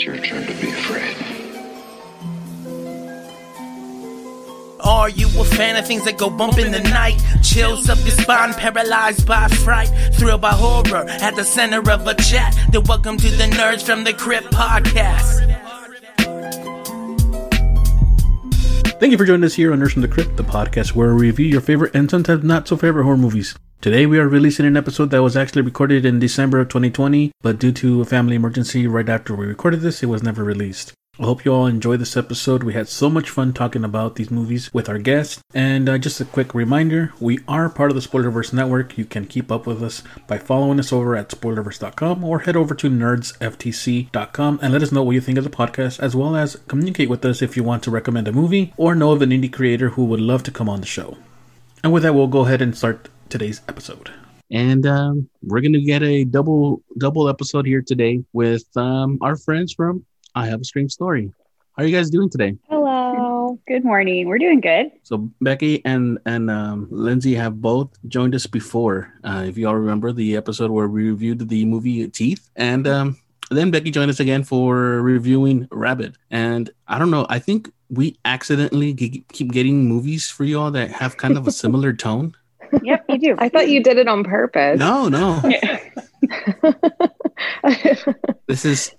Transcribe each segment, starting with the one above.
It's your turn to be afraid. Are you a fan of things that go bump in the night? Chills up your spine, paralyzed by fright, thrilled by horror at the center of a chat. Then welcome to the Nerds from the Crypt podcast. Thank you for joining us here on Nerds from the Crypt, the podcast where we review your favorite and sometimes not so favorite horror movies. Today we are releasing an episode that was actually recorded in December of 2020, but due to a family emergency right after we recorded this, it was never released. I hope you all enjoy this episode. We had so much fun talking about these movies with our guests. And uh, just a quick reminder we are part of the Spoilerverse Network. You can keep up with us by following us over at spoilerverse.com or head over to nerdsftc.com and let us know what you think of the podcast, as well as communicate with us if you want to recommend a movie or know of an indie creator who would love to come on the show. And with that, we'll go ahead and start today's episode. And um, we're gonna get a double double episode here today with um, our friends from I Have a Strange Story. How are you guys doing today? Hello. Good morning. We're doing good. So Becky and and um, Lindsay have both joined us before. Uh, if you all remember the episode where we reviewed the movie Teeth, and um, then Becky joined us again for reviewing Rabid. And I don't know. I think we accidentally g- keep getting movies for y'all that have kind of a similar tone. Yep, you do. I thought you did it on purpose. No, no. this is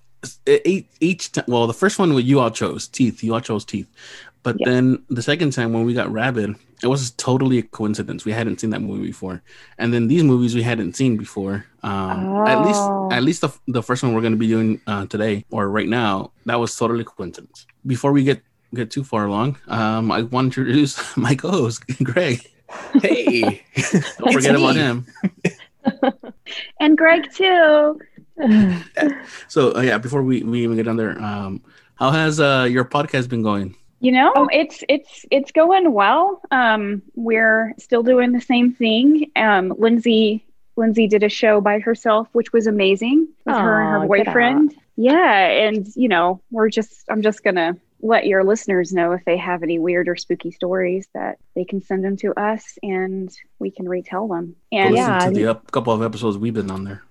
each, each time. Well, the first one you all chose teeth. You all chose teeth, but Yeah. then the second time when we got Rabid, it was totally a coincidence. We hadn't seen that movie before, and then these movies we hadn't seen before. Um, At least, Oh. at least the, the first one we're going to be doing uh, today or right now, that was totally coincidence. Before we get get too far along, um, I want to introduce my co-host Greg. Hey, Don't forget about him. and Greg too. So uh, yeah, before we, we even get on there, um, how has uh, your podcast been going? You know, it's it's it's going well. Um, we're still doing the same thing. Um, Lindsay Lindsay did a show by herself, which was amazing with her and her boyfriend. Yeah, and you know, we're just I'm just gonna let your listeners know if they have any weird or spooky stories that they can send them to us and we can retell them. And Yeah, to the up, couple of episodes we've been on there.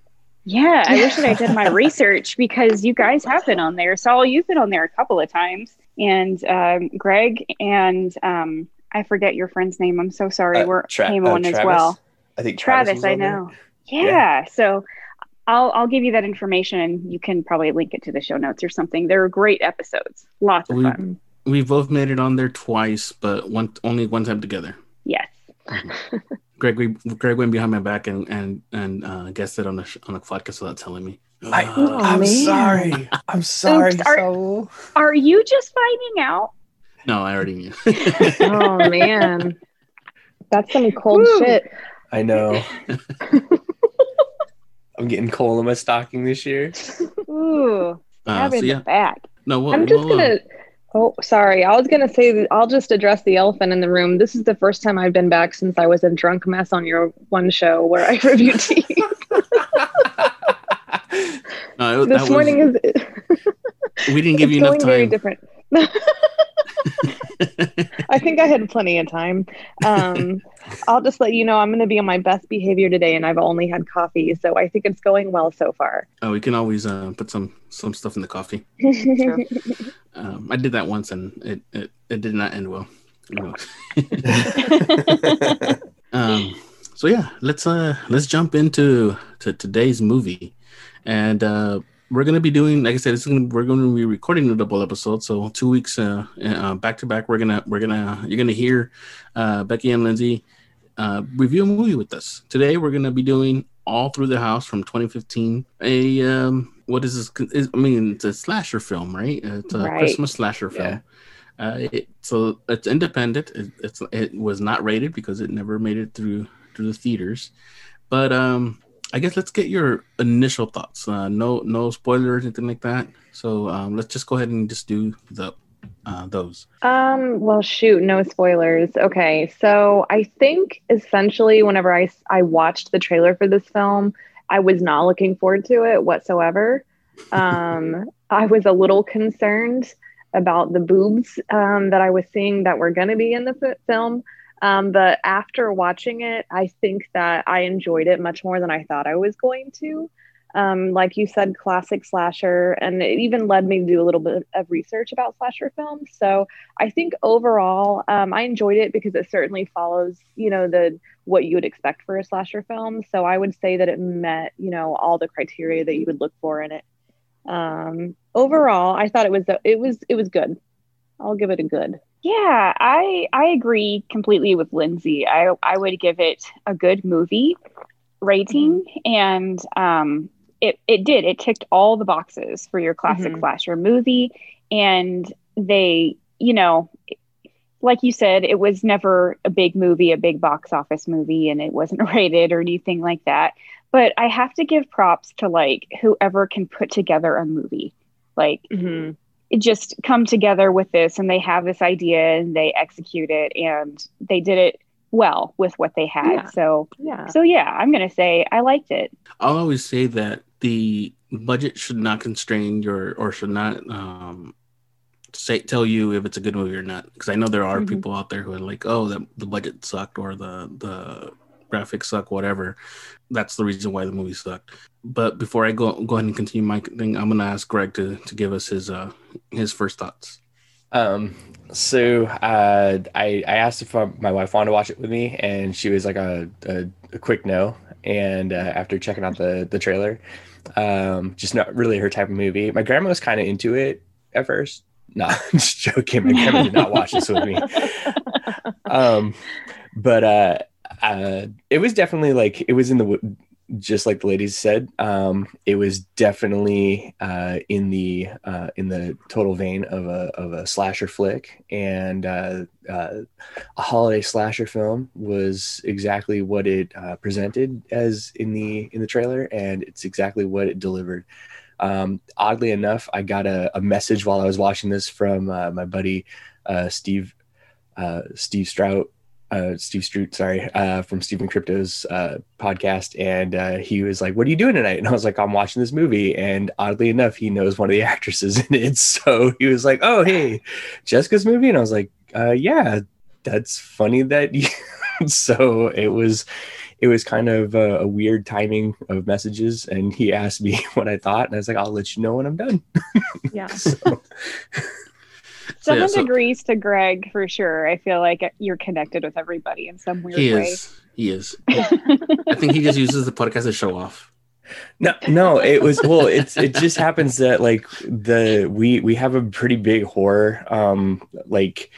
Yeah, I wish that I did my research because you guys have been on there. Saul, you've been on there a couple of times, and um, Greg and um, I forget your friend's name. I'm so sorry. Uh, We're Tra- came uh, on as well. I think Travis, was I know. Yeah. Yeah. So I'll I'll give you that information, and you can probably link it to the show notes or something. They're great episodes. Lots of We- fun. We both made it on there twice, but one only one time together. Yes. Greg, we, Greg went behind my back and and and uh, guessed it on the on the podcast without telling me. I, Uh, I'm man. sorry. I'm sorry. Oops, are- Saul. Are you just finding out? no, I already knew. oh man, that's some cold Woo. shit. I know. I'm getting coal in my stocking this year. Ooh, Uh, stab so in yeah, the back. no, we'll, I'm just we'll, gonna. Oh, sorry. I was gonna say that I'll just address the elephant in the room. This is the first time I've been back since I was a drunk mess on your one show where I reviewed Teeth. no, it- that this was- morning is. we didn't give it's you enough going very time. different. I think I had plenty of time. Um, I'll just let you know I'm going to be on my best behavior today, and I've only had coffee, so I think it's going well so far. oh, we can always uh, put some some stuff in the coffee. Um, I did that once and it, it, it did not end well. Anyway. um, so yeah, let's uh let's jump into to today's movie, and uh, we're gonna be doing like I said, it's gonna we're gonna be recording a double episode. So two weeks uh, uh back to back, we're gonna we're gonna you're gonna hear uh, Becky and Lindsay uh, review a movie with us. Today we're gonna be doing All Through the House from 2015. A um, what is this? Is, I mean, it's a slasher film, right? It's a Right. Christmas slasher film. Uh, it, so it's independent. It, it's it was not rated because it never made it through through the theaters. But um, I guess let's get your initial thoughts. Uh, no no spoilers, anything like that. So um, let's just go ahead and just do the uh, those. Um, well, shoot, no spoilers. Okay, so I think essentially, whenever I I watched the trailer for this film, I was not looking forward to it whatsoever. Um, I was a little concerned about the boobs um, that I was seeing that were going to be in the fi- film. Um, but after watching it, I think that I enjoyed it much more than I thought I was going to. Um, like you said, classic slasher, and it even led me to do a little bit of research about slasher films. So I think overall, um, I enjoyed it because it certainly follows, you know, the what you would expect for a slasher film. So I would say that it met, you know, all the criteria that you would look for in it. Um, overall, I thought it was it was it was good. I'll give it a good. Yeah, I I agree completely with Lindsay. I I would give it a good movie rating, and um, it it did. It ticked all the boxes for your classic Mhm. slasher movie, and they, you know, like you said, it was never a big movie, a big box office movie, and it wasn't rated or anything like that. But I have to give props to like whoever can put together a movie, like Mm-hmm. It just come together with this and they have this idea and they execute it and they did it well with what they had Yeah. so Yeah. so yeah i'm gonna say i liked it I'll always say that the budget should not constrain your or should not um say tell you if it's a good movie or not because I know there are Mhm. people out there who are like oh the, the budget sucked or the the graphics suck whatever that's the reason why the movie sucked but before I go go ahead and continue my thing I'm gonna ask Greg to to give us his uh his first thoughts Um, so uh, I I asked if uh, my wife wanted to watch it with me, and she was like a a, a quick no. And uh, after checking out the the trailer, um, just not really her type of movie. My grandma was kind of into it at first. No, just joking. My grandma did not watch this with me. Um, but uh, uh, it was definitely like it was in the just like the ladies said. Um, it was definitely uh, in the uh, in the total vein of a of a slasher flick, and uh, uh, a holiday slasher film was exactly what it uh, presented as in the in the trailer, and it's exactly what it delivered. Um, oddly enough, I got a, a message while I was watching this from uh, my buddy Steve Steve Strout, uh, Steve Strout, sorry, uh, from Stephen Crypto's uh, podcast, and uh, he was like, "What are you doing tonight?" And I was like, "I'm watching this movie." And oddly enough, he knows one of the actresses in it, so he was like, "Oh, hey, Jessica's movie," and I was like, uh, "Yeah, that's funny that." You... so it was. It was kind of a, a weird timing of messages, and he asked me what I thought, and I was like, "I'll let you know when I'm done." Yeah. So, someone yeah, so- agrees to greg for sure i feel like you're connected with everybody in some weird he way is he is I think he just uses the podcast to show off No, no, it was well. It's it just happens that like the we we have a pretty big horror um like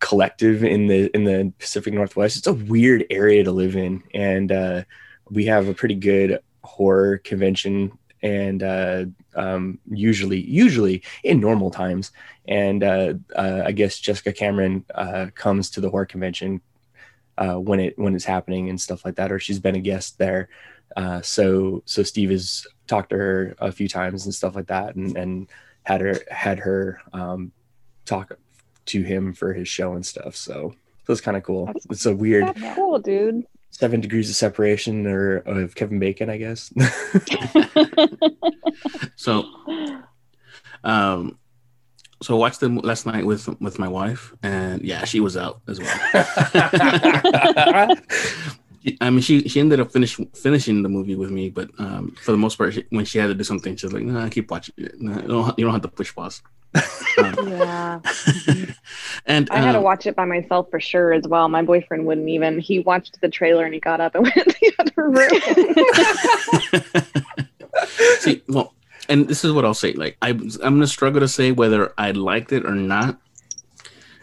collective in the in the Pacific Northwest. It's a weird area to live in, and uh, we have a pretty good horror convention. And uh, um, usually, usually in normal times, and uh, uh, I guess Jessica Cameron uh, comes to the horror convention uh, when it when it's happening and stuff like that, or she's been a guest there. Uh, so so Steve has talked to her a few times and stuff like that, and and had her had her um, talk to him for his show and stuff. So so it's kind of cool. That's- It's a weird cool, dude. Seven degrees of separation or of Kevin Bacon, I guess. So, um, so I watched them last night with with my wife, and yeah, she was out as well. I mean, she she ended up finish, finishing the movie with me, but um, for the most part, she, when she had to do something, she's like, "No, "Nah, keep watching it. Nah, you, don't, you don't have to push pause." Um, Yeah. and I had to um, watch it by myself for sure as well. My boyfriend wouldn't even. He watched the trailer and he got up and went to the other room. See, well, and this is what I'll say. Like, I, I'm gonna struggle to say whether I liked it or not.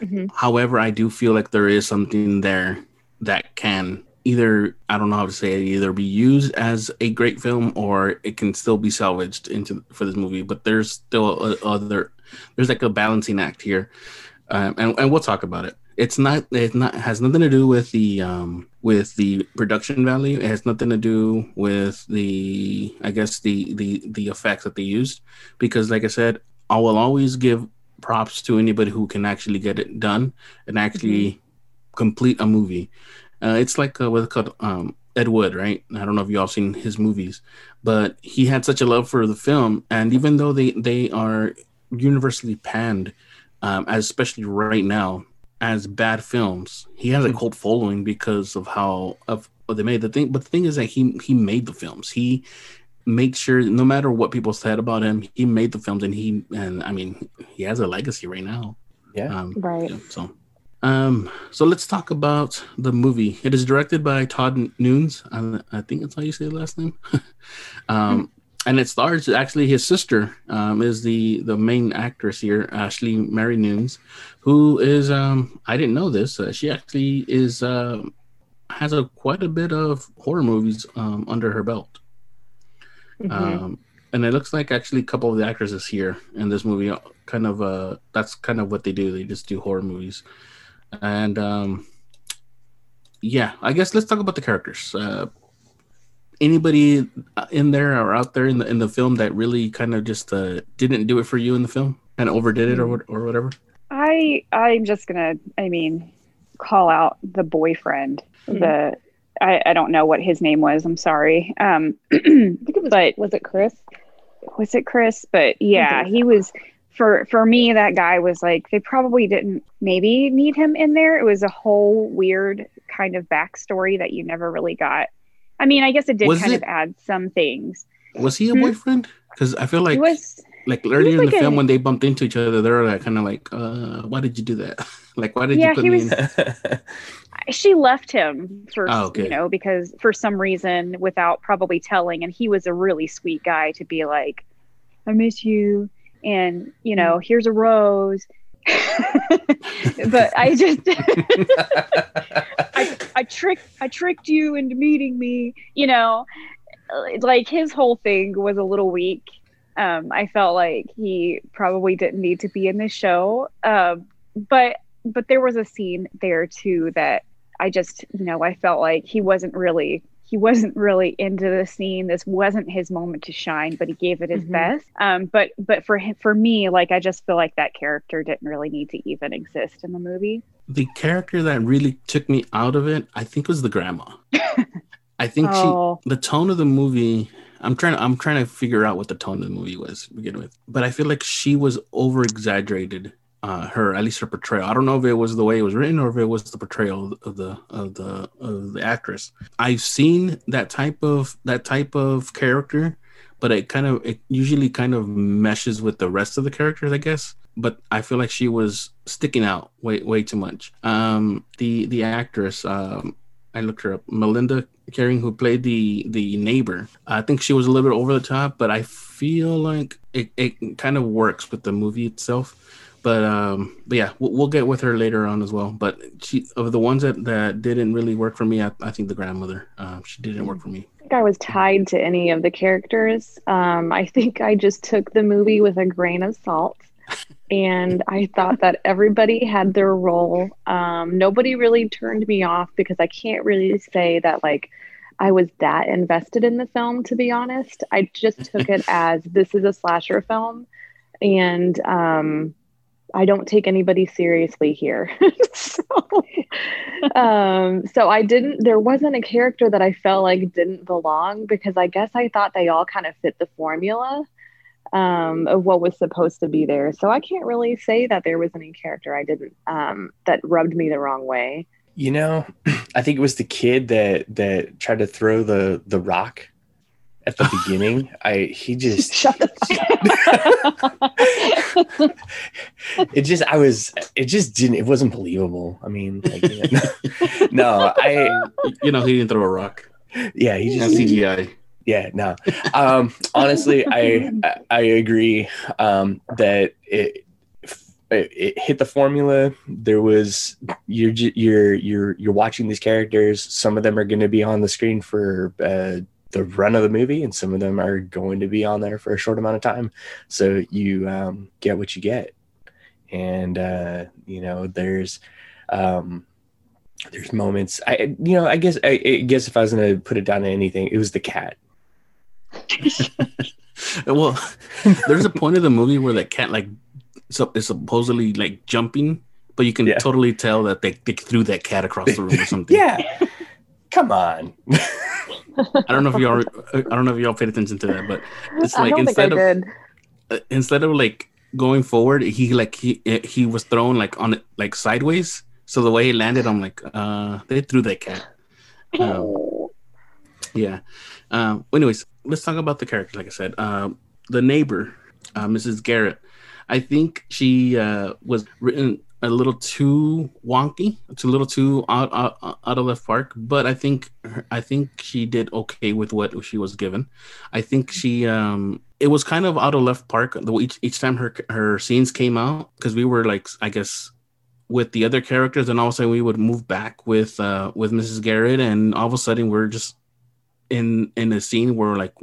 Mhm. However, I do feel like there is something there that can either I don't know how to say it, either be used as a great film or it can still be salvaged into for this movie. But there's still a, other there's like a balancing act here, um, and and we'll talk about it. It's not it not has nothing to do with the um with the production value. It has nothing to do with the I guess the the the effects that they used because like I said, I will always give props to anybody who can actually get it done and actually complete a movie. Uh, it's like uh, what's it called um, Ed Wood, right? I don't know if you all seen his movies, but he had such a love for the film, and even though they they are universally panned, um, as especially right now as bad films, he has a cult following because of how of what they made the thing. But the thing is that he he made the films. He made sure no matter what people said about him, he made the films and he and I mean he has a legacy right now. Yeah. Um, Right. yeah, so um so let's talk about the movie. It is directed by Todd Nunes. I, I think that's how you say the last name. um and it stars actually his sister um, is the the main actress here, Ashley Mary Nunes, who is um I didn't know this. Uh, she actually is uh, has a quite a bit of horror movies um, under her belt. Mhm. Um, and it looks like actually a couple of the actresses here in this movie uh, kind of uh that's kind of what they do. They just do horror movies. And um yeah, I guess let's talk about the characters. Uh anybody in there or out there in the in the film that really kind of just uh didn't do it for you in the film? Kind of overdid it or or whatever? I I'm just gonna I mean call out the boyfriend. Mhm. The I, I don't know what his name was. I'm sorry. Um, I think it was, but was it Chris? was it Chris? But yeah, think he was for for me. That guy was like they probably didn't maybe need him in there. It was a whole weird kind of backstory that you never really got. I mean, I guess it did Was kind it- of add some things. Was he a Hmm? boyfriend? Because I feel like was like earlier in like the film when they bumped into each other, they were like kind of like, uh, why did you do that? like, why did Yeah, you put he me was- in? she left him for Oh, okay. you know because for some reason without probably telling and he was a really sweet guy to be like i miss you and you know Mm. here's a rose but i just I, I tricked I tricked you into meeting me. You know, like his whole thing was a little weak. Um, I felt like he probably didn't need to be in this show. Um, but but there was a scene there too that I just you know I felt like he wasn't really he wasn't really into the scene. This wasn't his moment to shine, but he gave it his Mhm. best. Um, but but for him, for me, like I just feel like that character didn't really need to even exist in the movie. the character that really took me out of it, I think, was the grandma. I think Oh. she, the tone of the movie. I'm trying. To, I'm trying to figure out what the tone of the movie was to begin with, but I feel like she was over exaggerated. Uh, her at least her portrayal. I don't know if it was the way it was written or if it was the portrayal of the of the of the actress. I've seen that type of that type of character, but it kind of it usually kind of meshes with the rest of the characters, I guess. But I feel like she was sticking out way way too much. Um, the the actress, um, I looked her up, Melynda Kiring, who played the the neighbor. I think she was a little bit over the top, but I feel like it, it kind of works with the movie itself. But um, but yeah, we'll, we'll get with her later on as well. But she of the ones that that didn't really work for me, I, I think the grandmother, um, she didn't work for me. i think I was tied to any of the characters. Um, I think I just took the movie with a grain of salt. And I thought that everybody had their role. Um, nobody really turned me off because I can't really say that, like, I was that invested in the film, to be honest. I just took it as this is a slasher film. And um, I don't take anybody seriously here. so, um, so I didn't, there wasn't a character that I felt like didn't belong because I guess I thought they all kind of fit the formula um, of what was supposed to be there. So I can't really say that there was any character I didn't, um, that rubbed me the wrong way. You know, I think it was the kid that that tried to throw the the rock at the beginning. I he just Shut the it just I was it just didn't it wasn't believable. I mean, like, you know, no, I You know, he didn't throw a rock. yeah, he That's just CGI. yeah no. Um, honestly, I I, I agree um, that it, it it hit the formula. There was you're you're you're you're watching these characters. Some of them are going to be on the screen for. Uh, the run of the movie and some of them are going to be on there for a short amount of time so you um, get what you get and uh, you know there's um, there's moments i you know i guess I, I guess if i was going to put it down to anything it was the cat Well, there's a point of the movie where the cat like so is supposedly like jumping, but you can Yeah. totally tell that they, they threw that cat across the room or something. yeah come on I don't know if y'all I don't know if y'all paid attention to that, but it's like don't think I instead of uh, instead of like going forward, he like he eh, he was thrown like on it like sideways. So the way he landed, I'm like, uh, they threw that cat. Um, Yeah. Um, anyways, let's talk about the character. Like I said, um, the neighbor, uh, Mrs. Garrett. I think she uh, was written a little too wonky. It's a little too out, out, out of left park, but I think I think she did okay with what she was given. I think she um it was kind of out of left park each each time her her scenes came out because we were like I guess with the other characters and all of a sudden we would move back with uh with Mrs. Garrett and all of a sudden we're just in in a scene where like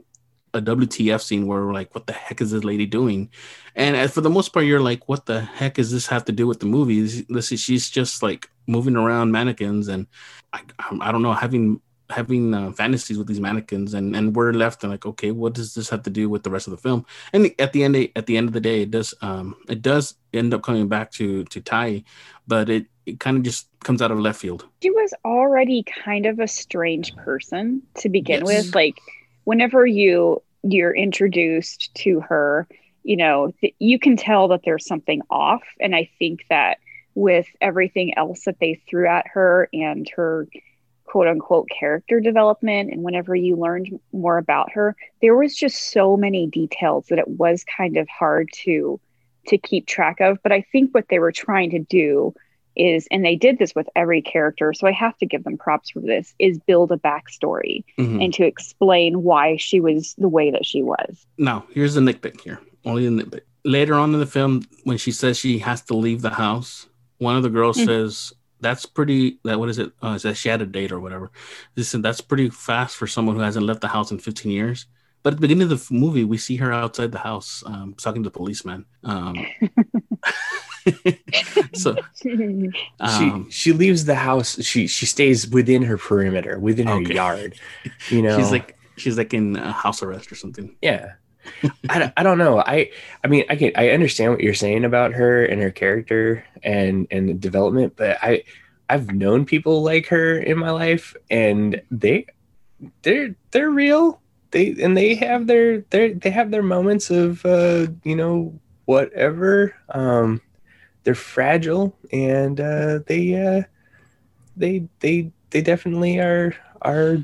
a WTF scene where we're like, what the heck is this lady doing? And for the most part, you're like, what the heck does this have to do with the movie? This is, she's just like moving around mannequins, and I, I don't know, having having uh, fantasies with these mannequins, and and we're left and like, okay, what does this have to do with the rest of the film? And at the end, at the end of the day, it does um it does end up coming back to to Tai, but it it kind of just comes out of left field. She was already kind of a strange person to begin yes. with, like whenever you you're introduced to her you know th- you can tell that there's something off. And i think that with everything else that they threw at her and her quote unquote character development and whenever you learned more about her there was just so many details that it was kind of hard to to keep track of. But i think what they were trying to do is, and they did this with every character, so I have to give them props for this, is build a backstory mm-hmm. and to explain why she was the way that she was. Now, here's the nitpick here. Only the nitpick. Later on in the film, when she says she has to leave the house, one of the girls mm-hmm. says, that's pretty that what is it uh says she had a date or whatever this that's pretty fast for someone who hasn't left the house in 15 years but at the beginning of the movie we see her outside the house um, talking to the policeman um, so um, she she leaves the house. She she stays within her perimeter, within her okay. yard. You know, she's like she's like in house arrest or something. Yeah. I, I don't know. I I mean I can I understand what you're saying about her and her character and and the development, but I I've known people like her in my life and they they're they're real. They and they have their their they have their moments of uh you know whatever um they're fragile and uh, they uh, they they they definitely are are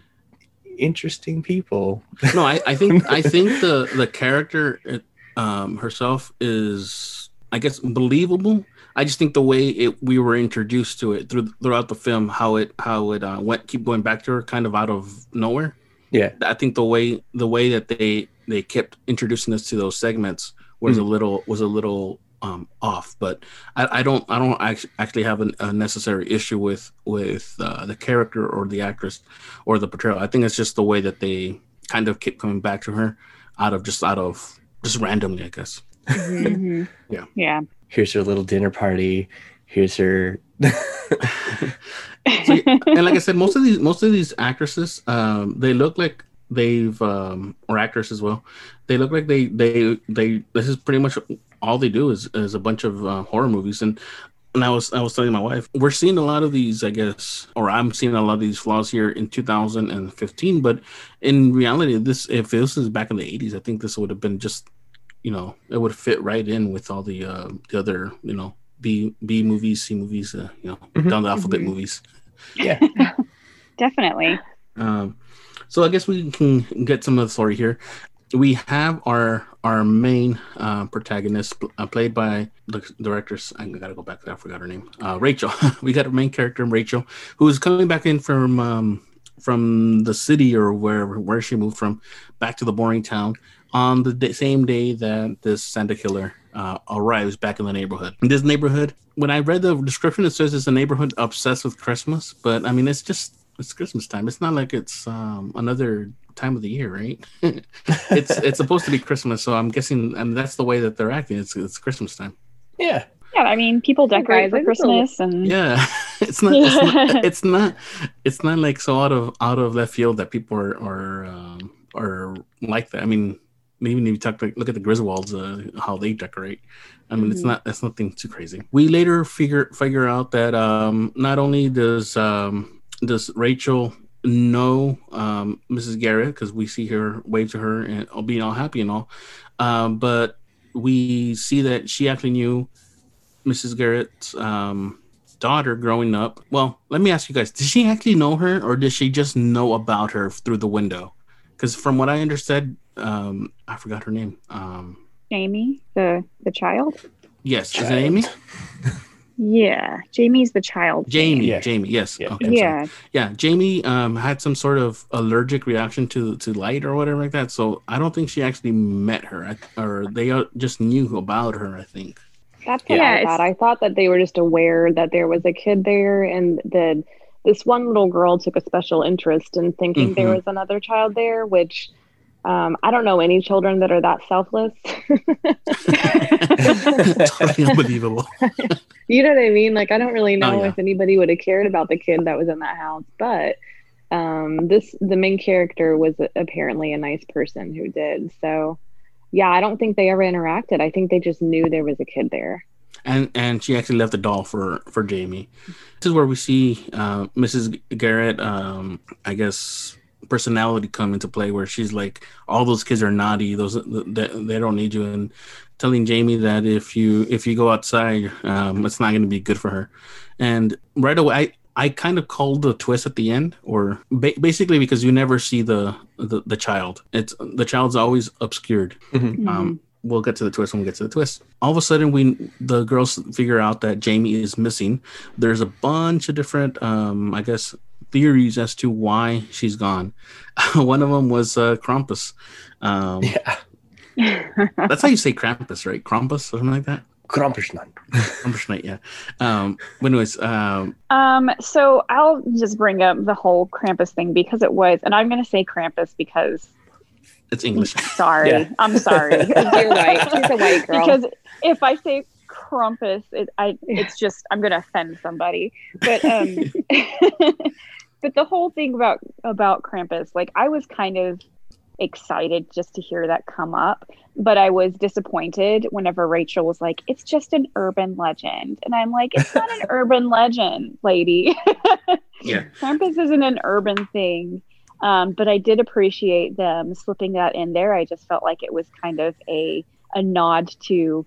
interesting people. no, I, I think I think the the character um, herself is I guess believable. I just think the way it we were introduced to it through throughout the film, how it how it uh, went keep going back to her, kind of out of nowhere. Yeah, I think the way the way that they they kept introducing us to those segments was mm. a little was a little um, off. But I, I, don't I don't actually have a, a necessary issue with with uh, the character or the actress or the portrayal. I think it's just the way that they kind of keep coming back to her out of just out of just randomly, I guess. Mm-hmm. yeah. Yeah. Here's her little dinner party. Here's her. so, and like I said, most of these most of these actresses, um, they look like they've um, or actors as well. They look like they they they. This is pretty much all they do is is a bunch of uh, horror movies and and I was I was telling my wife we're seeing a lot of these I guess or I'm seeing a lot of these flaws here in 2015 but in reality this if this is back in the 80s I think this would have been just you know it would fit right in with all the uh, the other you know B B movies C movies uh, you know mm-hmm. down the alphabet mm-hmm. movies yeah definitely um so I guess we can get some of the story here we have our our main uh, protagonist uh, played by the directors. I gotta go back. I forgot her name. Uh, Rachel. we got our main character, Rachel, who is coming back in from um, from the city or wherever where she moved from, back to the boring town on the day, same day that this Santa killer uh, arrives back in the neighborhood. In this neighborhood, when I read the description, it says it's a neighborhood obsessed with Christmas, but I mean it's just it's Christmas time. It's not like it's um, another time of the year, right? it's it's supposed to be Christmas, so I'm guessing, I and mean, that's the way that they're acting. It's it's Christmas time. Yeah. Yeah, I mean, people decorate for Christmas, and yeah, it's not, it's not, it's not, it's not like so out of out of left field that people are are um, are like that. I mean, even if you talk, look at the Griswolds, uh, how they decorate. I mean, mm-hmm. it's not that's nothing too crazy. We later figure figure out that um, not only does um, does Rachel know um, Mrs. Garrett because we see her wave to her and being all happy and all. Um, but we see that she actually knew Mrs. Garrett's um, daughter growing up. Well, let me ask you guys: Did she actually know her, or did she just know about her through the window? Because from what I understood, um, I forgot her name. Um, Jamie, the the child. yes, is it Amy? Yeah, Jamie's the child. Jamie, Yeah. Jamie. Yes. Yeah. Okay. Yeah, Yeah, Jamie um, had some sort of allergic reaction to to light or whatever like that. So I don't think she actually met her, or they uh, just knew about her. I think. That's what Yeah, I thought. I thought that they were just aware that there was a kid there, and that this one little girl took a special interest in thinking there Mhm. was another child there. Which um, I don't know any children that are that selfless. totally unbelievable. you know what I mean? Like I don't really know Oh, yeah. if anybody would have cared about the kid that was in that house, but um, this the main character was apparently a nice person who did. So yeah, I don't think they ever interacted. I think they just knew there was a kid there. and and she actually left the doll for for Jamie. This is where we see uh, Mrs. Garrett, um, I guess, personality come into play, where she's like, all those kids are naughty; those they, they don't need you, and telling Jamie that if you if you go outside, um, it's not going to be good for her. And right away, I. I kind of called the twist at the end, or ba- basically because you never see the, the the child. It's the child's always obscured Mm-hmm. um, we'll get to the twist when we get to the twist. All of a sudden, we the girls figure out that Jamie is missing. There's a bunch of different, um, I guess, theories as to why she's gone. One of them was uh, Krampus. Um, Yeah. That's how you say Krampus, right? Krampus, or something like that. Krampusnacht. Krampus night, yeah. Um, but anyways, um, Um, so I'll just bring up the whole Krampus thing because it was, and I'm going to say Krampus because it's English. sorry, Yeah. I'm sorry. You're white. She's a white girl. because if I say Krampus, it, I it's just I'm going to offend somebody. But um, but the whole thing about about Krampus, like I was kind of excited just to hear that come up, but I was disappointed whenever Rachel was like, "It's just an urban legend," and I'm like, "It's not an urban legend, lady." Yeah. Krampus isn't an urban thing. Um, but I did appreciate them slipping that in there. I just felt like it was kind of a a nod to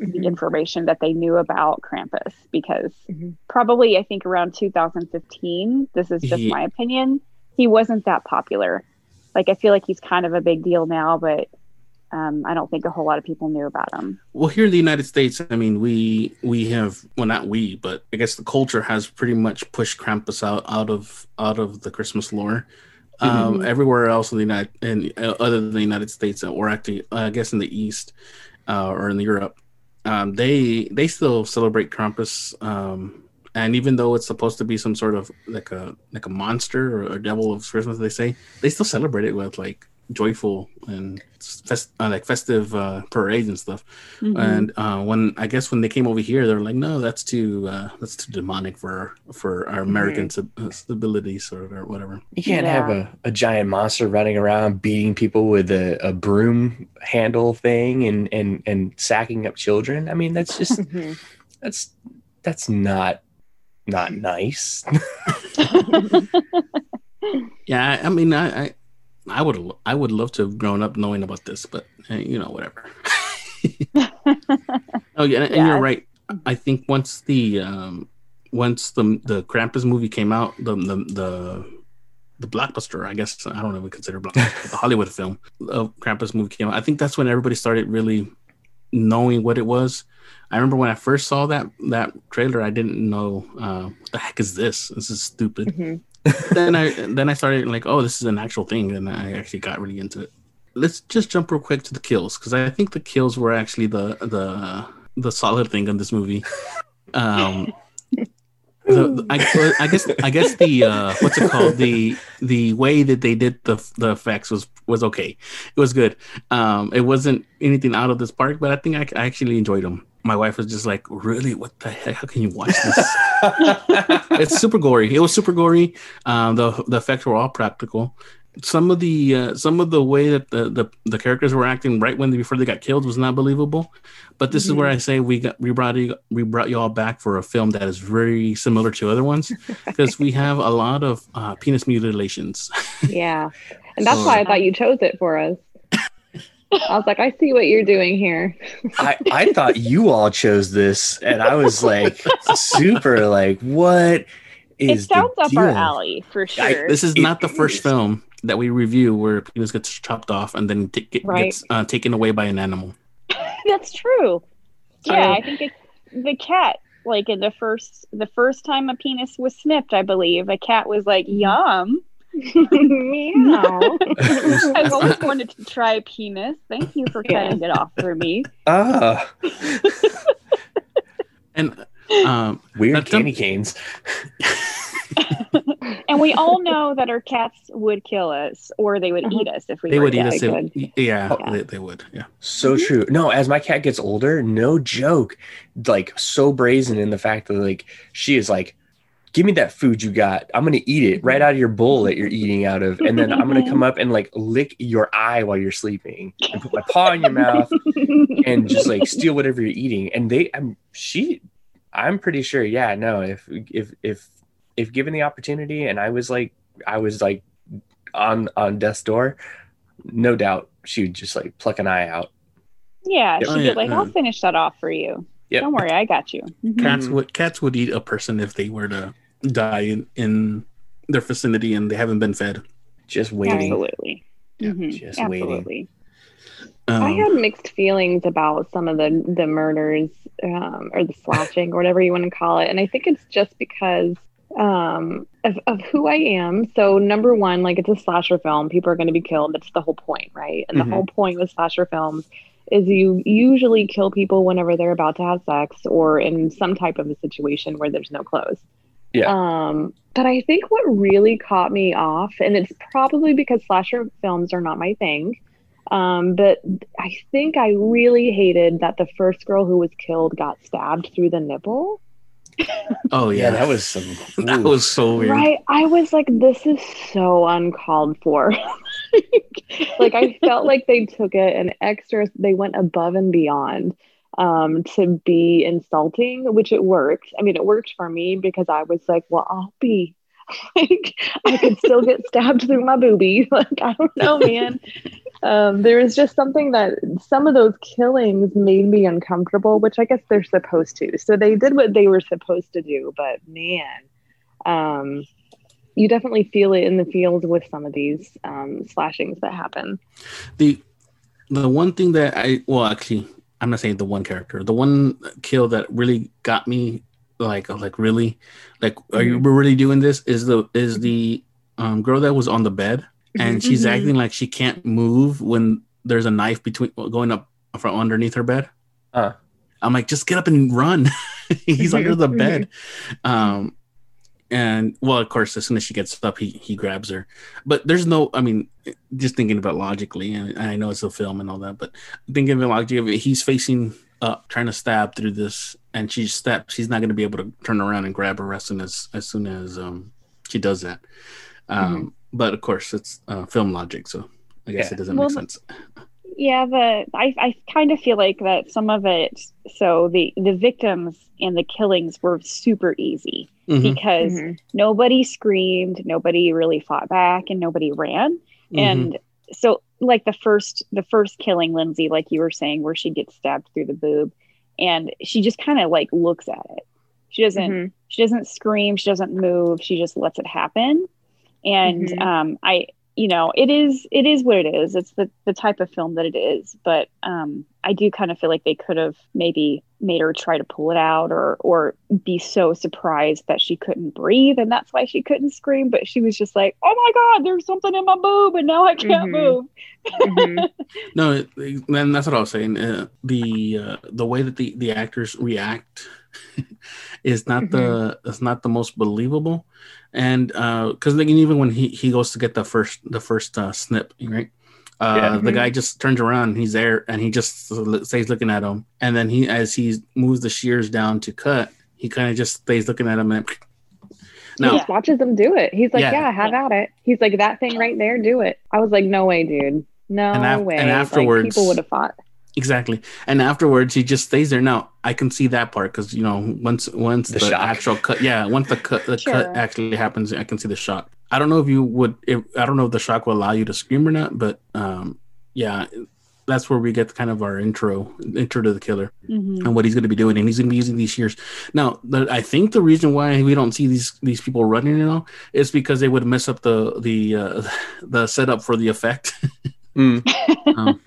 the information that they knew about Krampus because Mhm. probably I think around 2015, this is just Ye- my opinion, he wasn't that popular. Like I feel like he's kind of a big deal now, but um, I don't think a whole lot of people knew about him. Well, here in the United States, I mean, we we have well, not we, but I guess the culture has pretty much pushed Krampus out out of out of the Christmas lore. Um, everywhere else in the United, in uh, other than the United States, or actually, uh, I guess in the East uh, or in Europe, um, they they still celebrate Krampus. Um, and even though it's supposed to be some sort of like a like a monster or a devil of Christmas, they say they still celebrate it with like joyful and fest, uh, like festive uh, parades and stuff. And uh, when I guess when they came over here, they're like, no, that's too uh, that's too demonic for for our American sub- uh, stability sort of or whatever. You can't have a, a giant monster running around beating people with a, a broom handle thing and, and, and sacking up children. I mean, that's just Mhm. that's that's not not nice. Yeah, I, I mean, I, I I would I would love to have grown up knowing about this, but eh, you know, whatever. oh yeah, and Yeah. you're right. I think once the um once the the Krampus movie came out, the the the the blockbuster, I guess I don't know if we consider blockbuster, the Hollywood film of Krampus movie came out. I think that's when everybody started really knowing what it was. I remember when I first saw that that trailer, I didn't know uh, what the heck is this. This is stupid. Mhm. Then I then I started like, oh, this is an actual thing, and I actually got really into it. Let's just jump real quick to the kills because I think the kills were actually the the the solid thing in this movie. Um, the, I, I guess I guess the uh, what's it called the the way that they did the the effects was was okay. It was good. Um, it wasn't anything out of this park, but I think I, I actually enjoyed them. My wife was just like, "Really? What the heck? How can you watch this?" it's super gory. It was super gory. Um, the the effects were all practical. Some of the uh, some of the way that the, the the characters were acting right when they, before they got killed was not believable. But this is where I say we got we brought you we brought you all back for a film that is very similar to other ones because we have a lot of uh, penis mutilations. Yeah. And that's why I thought you chose it for us. I was like, I see what you're doing here. I, I thought you all chose this, and I was like super like, what It is the sounds up our alley for sure. I- This is It not the first is. film that we review where penis gets chopped off and then t- get, Right. gets uh, taken away by an animal. That's true. Yeah, True. I think it's the cat. Like in the first, the first time a penis was snipped, I believe a cat was like, "Yum." Meow. I've always wanted to try a penis. Thank you for Yeah. cutting it off for me. Ah, And um, weird That's some- candy canes. And we all know that our cats would kill us or they would Uh-huh. eat mm-hmm. us if we they would eat us. If, could. yeah, Oh. They, they would. Yeah. So mm-hmm. true. No, as my cat gets older, no joke, like so brazen in the fact that like she is like, give me that food you got. I'm gonna eat it right mm-hmm. out of your bowl that you're eating out of, and then I'm gonna come up and like lick your eye while you're sleeping, and put my paw in your mouth, and just like steal whatever you're eating. And they, I'm she, I'm pretty sure. Yeah, no. If if if if given the opportunity, and I was like, I was like on on death's door, no doubt she would just like pluck an eye out. Yeah, Yep. she'd Oh, be yeah, like, "I'll finish that off for you. Yep. Don't worry, I got you." Mhm. Cats would cats would eat a person if they were to die in, in their vicinity and they haven't been fed. Just waiting. Absolutely. Yeah, Mhm. just waiting. Absolutely. Um, I had mixed feelings about some of the the murders um, or the slashing or whatever you want to call it, and I think it's just because um, of of who I am. So number one, like it's a slasher film, people are going to be killed. That's the whole point, right? And Mhm. the whole point with slasher films is you usually kill people whenever they're about to have sex or in some type of a situation where there's no clothes. Yeah. Um, but I think what really caught me off, and it's probably because slasher films are not my thing. Um, but I think I really hated that the first girl who was killed got stabbed through the nipple. oh Yeah, yeah, that was some. that was so weird. Right. I was like, this is so uncalled for. like I felt like they took it an extra they went above and beyond um to be insulting, which it worked. I mean, it worked for me because I was like, well, I'll be like I could still get stabbed through my boobie. Like, I don't know, man. um, there was just something that some of those killings made me uncomfortable, which I guess they're supposed to. So they did what they were supposed to do, but man, um, you definitely feel it in the field with some of these um, slashings that happen. the the one thing that I well actually I'm not saying the one character the one kill that really got me like like really like are you really doing this is the is the um, girl that was on the bed and she's Mhm. acting like she can't move when there's a knife between going up from underneath her bed. Uh. I'm like, just get up and run. He's under the bed. Um, and well, of course, as soon as she gets up, he he grabs her. But there's no, I mean, just thinking about logically, and I know it's a film and all that, but thinking about logically, he's facing up, trying to stab through this, and she steps. She's not going to be able to turn around and grab her as soon as as soon as um she does that. Um, But of course, it's uh, film logic, so I guess Yeah. it doesn't Well, make sense. Yeah, the I I kind of feel like that some of it. So the the victims and the killings were super easy Mhm, because Mhm. nobody screamed, nobody really fought back, and nobody ran. mhm. And so, like the first the first killing, Lindsay, like you were saying, where she gets stabbed through the boob, and she just kind of like looks at it. She doesn't Mhm. she doesn't scream she doesn't move she just lets it happen and Mhm. um i you know it is it is what it is it's the the type of film that it is but um i do kind of feel like they could have maybe made her try to pull it out or or be so surprised that she couldn't breathe and that's why she couldn't scream but she was just like oh my god there's something in my boob and now i can't Mhm. move Mhm. No, it- then that's what I was saying. Uh, the uh, the way that the, the actors react is not the it's not the most believable, and because even when he, he goes to get the first the first uh, snip, right? Uh, Yeah. The guy just turns around, and he's there, and he just stays looking at him, and then he as he moves the shears down to cut, he kind of just stays looking at him, and No. He just watches them do it. He's like, Yeah. yeah, have at it. He's like, that thing right there, do it. I was like, no way, dude. No And af- way. and Like, afterwards- people would have fought. Exactly. And afterwards, he just stays there. Now I can see that part because you know once once The the, actual cut, yeah, once the cut the Sure. cut actually happens, I can see the shock. I don't know if you would. If, I don't know if the shock will allow you to scream or not, but um, yeah, that's where we get kind of our intro intro to the killer Mhm. and what he's going to be doing, and he's going to be using these shears. Now, the, I think the reason why we don't see these these people running, you know, is because they would mess up the the uh, the setup for the effect, Mm. um,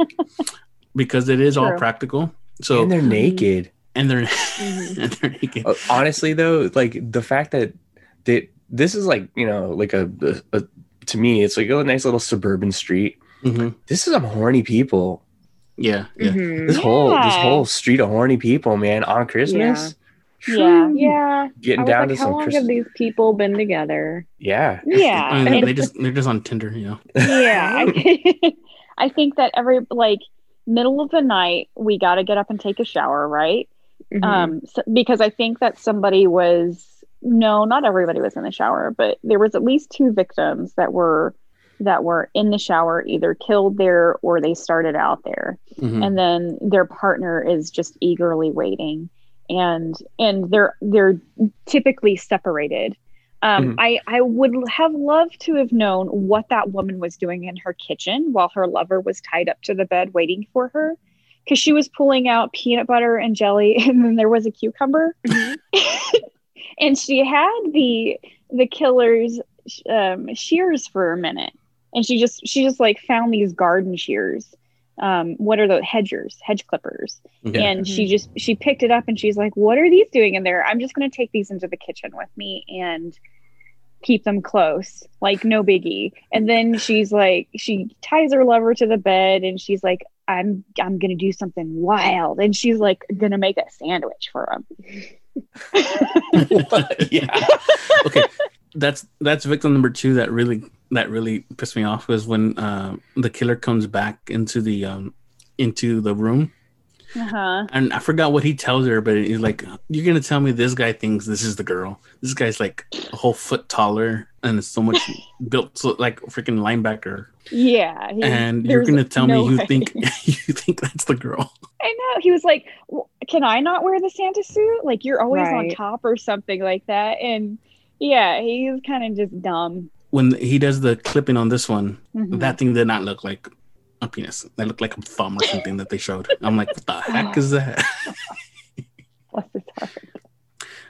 because it is all practical. So and they're naked. and they're Mhm. and they're naked. Uh, honestly though like the fact that that this is like you know like a, a, a to me it's like a nice little suburban street Mhm. this is some horny people Yeah, yeah. Mhm. this whole this whole street of horny people man on christmas Yeah. Yeah. I getting down like, to how some long have Christmas. these people been together? yeah Yeah. I mean, they just they're just on Tinder, you know. yeah I, I think that every like middle of the night we got to get up and take a shower right Mhm. um so, because i think that somebody was no not everybody was in the shower but there was at least two victims that were that were in the shower either killed there or they started out there. Mhm. and then their partner is just eagerly waiting and and they're they're typically separated. Um, Mhm. I, I would have loved to have known what that woman was doing in her kitchen while her lover was tied up to the bed waiting for her. Because she was pulling out peanut butter and jelly and then there was a cucumber and she had the the killer's um, shears for a minute. And she just she just like found these garden shears. Um what are those? Hedgers hedge clippers. Yeah. and she just she picked it up and she's like what are these doing in there? I'm just going to take these into the kitchen with me and keep them close like no biggie. And then she's like she ties her lover to the bed and she's like i'm i'm going to do something wild. And she's like going to make a sandwich for him yeah. Okay. That's that's victim number two that really that really pissed me off was when uh, the killer comes back into the um into the room. Uh-huh. And i forgot what he tells her but he's like you're gonna tell me this guy thinks this is the girl. This guy's like a whole foot taller and so much built so like freaking linebacker yeah he- and you're gonna tell no me you way. think you think that's the girl I know. He was like, "W- "Can I not wear the Santa suit? Like you're always on top or something like that." And yeah, he's kind of just dumb. when he does the clipping on this one Mhm. that thing did not look like a penis that looked like a thumb or something that they showed i'm like what the heck is that Bless his heart.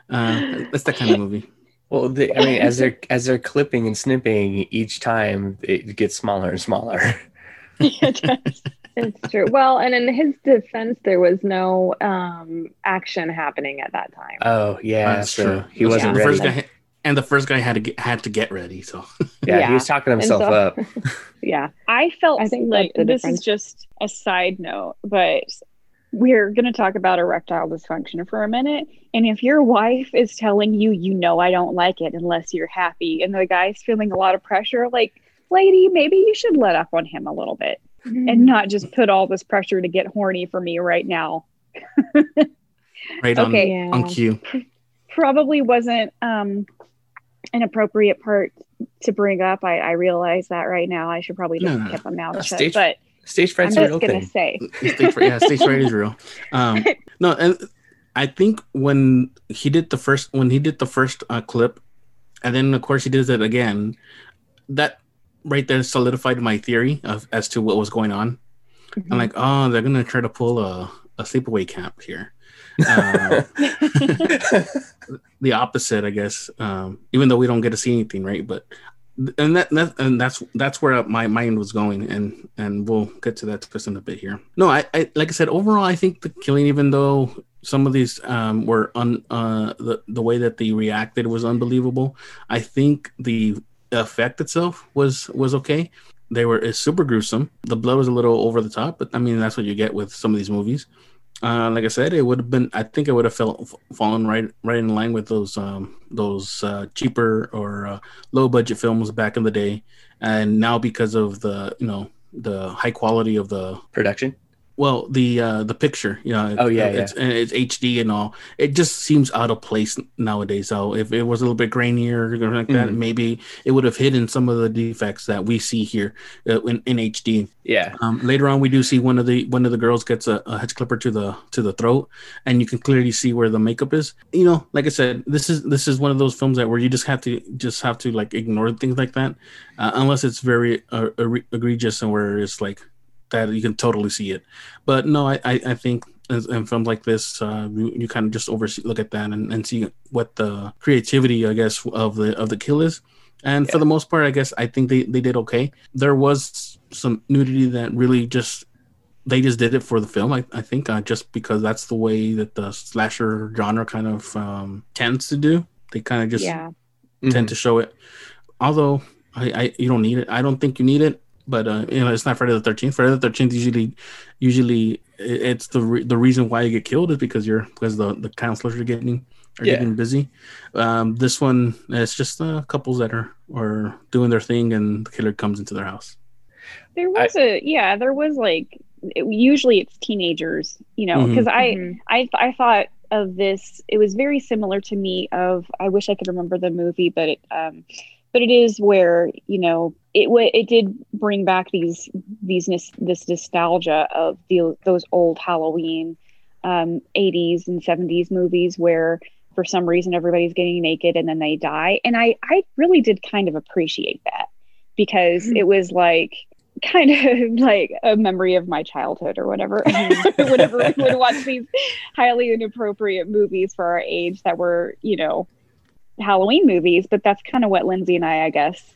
uh that's that kind of movie well they, i mean as they're as they're clipping and snipping each time it gets smaller and smaller Yeah, it does. It's true. Well, and in his defense, there was no um, action happening at that time. oh yeah That's so true. he wasn't the ready first guy and the first guy had to get had to get ready so yeah, Yeah. he was talking himself so- up yeah. I felt I think like this difference. is just a side note, but we're going to talk about erectile dysfunction for a minute. And if your wife is telling you, you know, I don't like it unless you're happy, and the guy's feeling a lot of pressure, like, lady, maybe you should let up on him a little bit and not just put all this pressure to get horny for me right now. right on Okay. Yeah. on cue Probably wasn't um, an appropriate part to bring up. I, I realize that right now. I should probably just No, no, keep my mouth shut. But stage I'm a just real going to thing. say, stage fright, yeah stage fright is real. Um no and i think when he did the first when he did the first uh, clip and then of course he did it again that right there solidified my theory of as to what was going on. I'm like oh they're gonna try to pull a, a sleepaway camp here. Uh, the opposite, I guess. Um, even though we don't get to see anything, right? But and that, that and that's that's where my mind was going, and and we'll get to that twist in a bit here. No, I, I like I said, overall, I think the killing, even though some of these um, were un uh, the the way that they reacted was unbelievable. I think the effect itself was was okay. They were super gruesome. The blood was a little over the top, but I mean that's what you get with some of these movies. Uh, like I said, it would have been. I think it would have felt fallen right right in line with those um, those uh, cheaper or uh, low budget films back in the day, and now because of the you know the high quality of the production well the uh the picture you know Oh, yeah, it's, and it's hd and all. It just seems out of place nowadays so if it was a little bit grainier or like that Mhm. maybe it would have hidden some of the defects that we see here uh, in, in hd yeah. Um, later on we do see one of the one of the girls gets a, a hedge clipper to the to the throat and you can clearly see where the makeup is. You know like i said this is this is one of those films that where you just have to just have to like ignore things like that uh, unless it's very uh, egregious and where it's like that you can totally see it. But no, I I, I think in films like this, uh, you, you kind of just oversee look at that and, and see what the creativity, I guess, of the of the kill is. And yeah. for the most part, I guess I think they, they did okay. There was some nudity that really just they just did it for the film. I, I think uh, just because that's the way that the slasher genre kind of um, tends to do. They kind of just yeah. tend mm-hmm. to show it. Although I, I you don't need it. I don't think you need it. But uh, you know, it's not Friday the Thirteenth. Friday the Thirteenth usually, usually it's the re- the reason why you get killed is because you're because the the counselors are getting are yeah. getting busy. Um, this one, it's just uh, couples that are are doing their thing, and the killer comes into their house. There was I, a yeah, there was like it, usually it's teenagers, you know, because mm-hmm. I mm-hmm. I I thought of this. It was very similar to me. Of I wish I could remember the movie, but it, um, but it is where you know it it did bring back these these this nostalgia of the, those old Halloween um, 80s and 70s movies where for some reason everybody's getting naked and then they die and I I really did kind of appreciate that because mm-hmm. it was like kind of like a memory of my childhood or whatever. Whenever we would watch these highly inappropriate movies for our age that were, you know, Halloween movies, but that's kind of what Lindsay and I, I guess,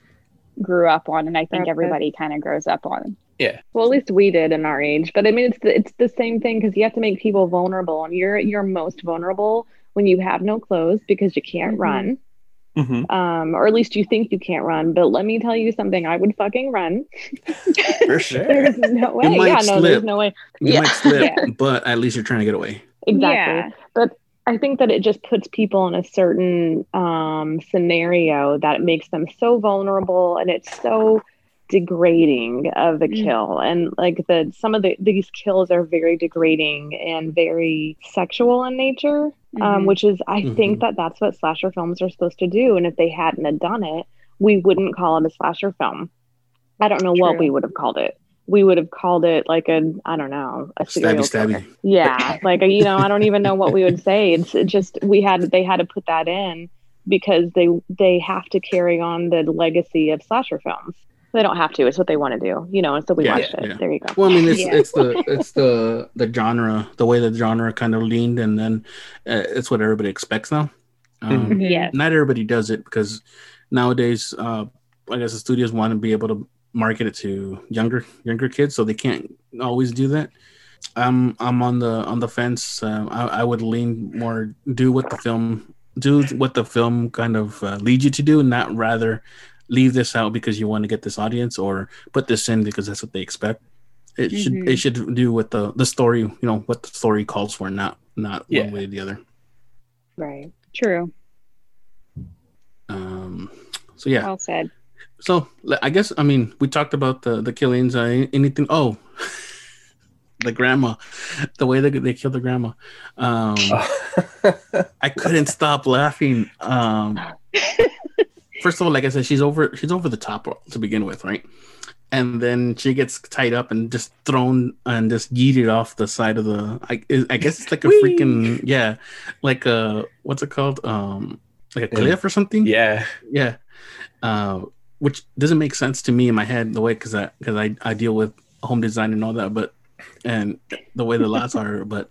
grew up on, and I think everybody kind of grows up on. Yeah. Well, at least we did in our age. But I mean, it's the, it's the same thing because you have to make people vulnerable, and you're you're most vulnerable when you have no clothes because you can't mm-hmm. run. Mm-hmm. Um, or at least you think you can't run. But let me tell you something: I would fucking run. For sure. there's no way. Yeah, slip. no, there's no way. You yeah. might slip, yeah. but at least you're trying to get away. Exactly. Yeah. But I think that it just puts people in a certain um, scenario that it makes them so vulnerable and it's so degrading of the mm. kill and like the some of the these kills are very degrading and very sexual in nature um, mm-hmm. um, which is i mm-hmm. think that that's what slasher films are supposed to do and if they hadn't have done it we wouldn't call it a slasher film i don't know True. what we would have called it we would have called it like a I don't know a stabby stabby. Yeah, like you know I don't even know what we would say. It's it just we had they had to put that in because they they have to carry on the legacy of slasher films. They don't have to. It's what they want to do, you know. And so we yeah, watched yeah, it. Yeah. There you go. Well, I mean, it's yeah. it's the it's the the genre, the way the genre kind of leaned, and then uh, it's what everybody expects now. Um, mm-hmm. yeah. Not everybody does it because nowadays, uh, I guess the studios want to be able to market it to younger younger kids, so they can't always do that. I'm I'm on the on the fence. Uh, I, I would lean more do what the film do what the film kind of uh, leads you to do, not rather leave this out because you want to get this audience or put this in because that's what they expect. It mm-hmm. should it should do what the the story you know what the story calls for, not not yeah. one way or the other. Right. True. Um. So yeah. Well said. So I guess I mean we talked about the the killings. Uh, anything? Oh, the grandma, the way they they killed the grandma. Um, I couldn't stop laughing. Um, first of all, like I said, she's over she's over the top to begin with, right? And then she gets tied up and just thrown and just yeeted off the side of the. I, I guess it's like a Whee! freaking yeah, like a what's it called? Um, like a cliff or something. Yeah, yeah. Uh, which doesn't make sense to me in my head the way because I because I, I deal with home design and all that, but and the way the lots are, but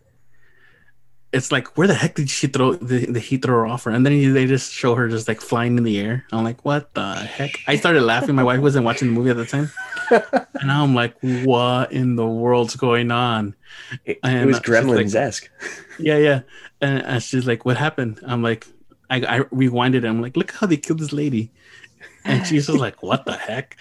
it's like where the heck did she throw the, the he throw her off her? And then they just show her just like flying in the air. I'm like, what the heck? I started laughing. My wife wasn't watching the movie at the time, and I'm like, what in the world's going on? It, it was Gremlins esque. Like, yeah, yeah. And, and she's like, what happened? I'm like, I, I rewinded. It. I'm like, look how they killed this lady and she's just like, "What the heck?"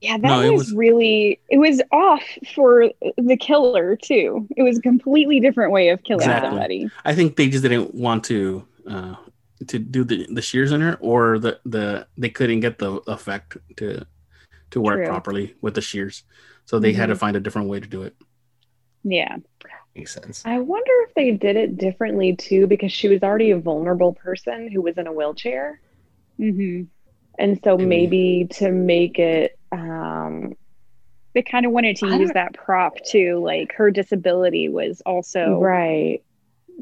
Yeah, that no, was, was, really it was off for the killer too. It was a completely different way of killing exactly. somebody. I think they just didn't want to uh to do the the shears in her, or the the they couldn't get the effect to to work True. properly with the shears, so they mm-hmm. had to mm-hmm. find a different way to do it. Yeah. Makes sense. I wonder if they did it differently too, because she was already a vulnerable person who was in a wheelchair. Mm-hmm. And so maybe to make it um they kind of wanted to use that prop too like her disability was also right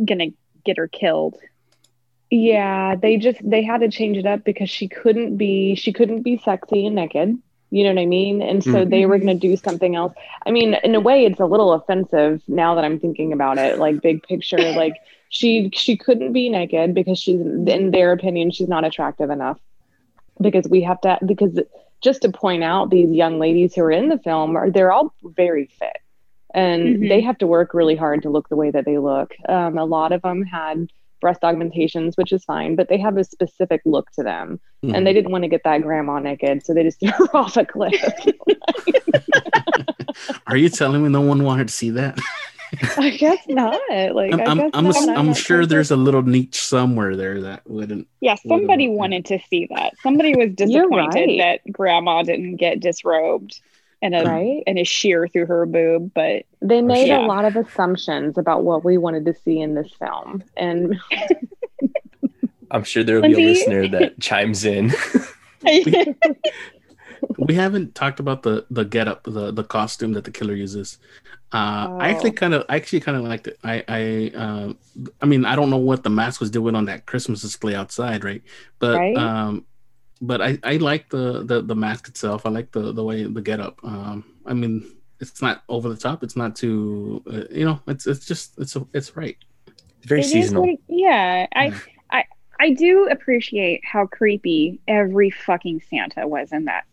gonna get her killed yeah they just they had to change it up because she couldn't be she couldn't be sexy and naked You know what I mean? And so Mhm. they were going to do something else. I mean, in a way, it's a little offensive now that I'm thinking about it. Like big picture, like she she couldn't be naked because she's in their opinion she's not attractive enough. Because we have to because just to point out these young ladies who are in the film are they're all very fit and Mhm. they have to work really hard to look the way that they look. Um, a lot of them had breast augmentations, which is fine, but they have a specific look to them Mhm. and they didn't want to get that grandma naked, so they just threw her off a cliff. Are you telling me no one wanted to see that? I guess not. Like I'm, I I'm, I'm, not. I'm sure perfect. there's a little niche somewhere there that wouldn't. Yeah, Would've- somebody wanted to see that. Somebody was disappointed right. that grandma didn't get disrobed and a Right? and a shear through her boob, but They made Yeah. a lot of assumptions about what we wanted to see in this film, and I'm sure there'll be a listener that chimes in. We haven't talked about the the getup, the the costume that the killer uses. Uh, I actually Oh. kind of, I actually kind of liked it. I, I, uh, I mean, I don't know what the mask was doing on that Christmas display outside, right? But, Right. um, but I, I like the, the the mask itself. I like the the way the getup. Um, I mean, it's not over the top. It's not too, uh, you know, it's it's just it's it's right. Very It is seasonal. what it- yeah, I, Yeah. I I do appreciate how creepy every fucking Santa was in that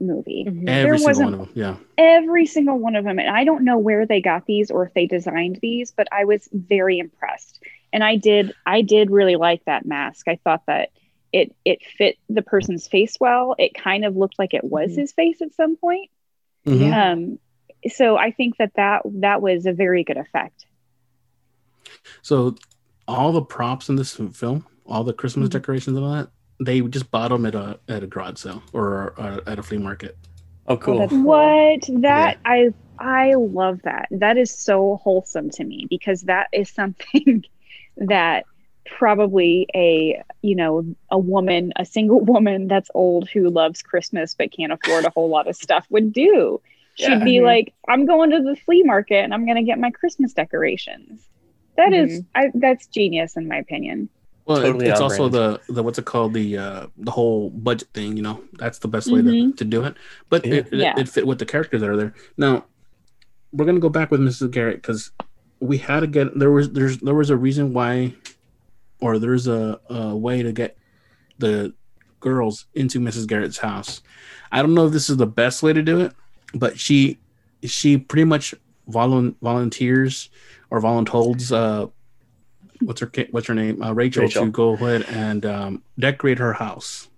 movie. Mhm. Every single wasn't- one of them. Yeah. Every single one of them, and I don't know where they got these or if they designed these, but I was very impressed. And I did I did really like that mask. I thought that it it fit the person's face well. It kind of looked like it was Mhm. his face at some point. Mhm. Um, so I think that that that was a very good effect. So all the props in this film, all the Christmas Mhm. decorations and all that, they just bought them at a at a garage sale or uh, at a flea market. Oh, cool. that's- What that I I love that. That is so wholesome to me because that is something that probably a you know a woman a single woman that's old who loves christmas but can't afford a whole lot of stuff would do she'd Yeah. be Mhm. like i'm going to the flea market and i'm going to get my christmas decorations That is, I, that's genius in my opinion Well, Totally it's also brand. the the what's it called the uh the whole budget thing. You know, that's the best way to, Mhm. to do it. But Yeah. it, it, Yeah. it fit with the characters that are there. Now, we're gonna go back with Mrs. Garrett because we had to get there was there's there was a reason why, or there's a, a way to get the girls into Mrs. Garrett's house. I don't know if this is the best way to do it, but she she pretty much volun- volunteers or volunteers uh what's her what's her name uh, Rachel, Rachel. to go ahead and um, decorate her house.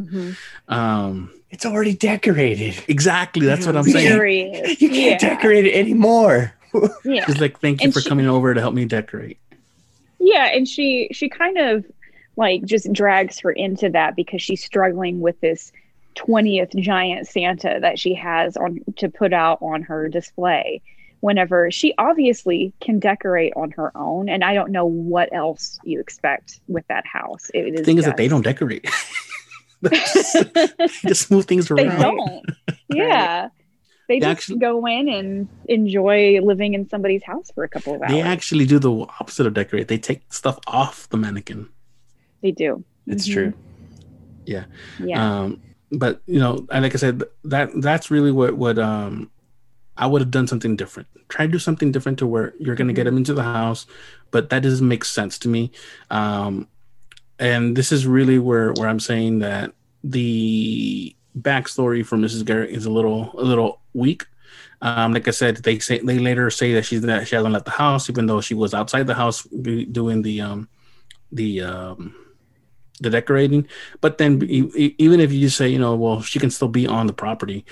Mhm. Um, It's already decorated. exactly, that's what I'm saying. Serious. You can't yeah. decorate it anymore. Yeah. She's like, "Thank you And for she- coming over to help me decorate." Yeah, and she she kind of like just drags her into that because she's struggling with this 20th giant Santa that she has on to put out on her display. Whenever she obviously can decorate on her own, and I don't know what else you expect with that house. It The thing is that they don't decorate; They just, just move things around they don't. Yeah. They They just actually- go in and enjoy living in somebody's house for a couple of hours. They actually do the opposite of decorate. They take stuff off the mannequin. They do. It's Mhm. true. Yeah. Um, but you know, and like I said, that that's really what what um I would have done something different. Try to do something different to where you're going to get them into the house, but that doesn't make sense to me. Um, and this is really where where I'm saying that the backstory for Mrs. Garrett is a little a little weak. Um, like I said, they say they later say that she's that she hasn't left the house, even though she was outside the house doing the um the um the decorating. But then even if you say, you know, well, she can still be on the property.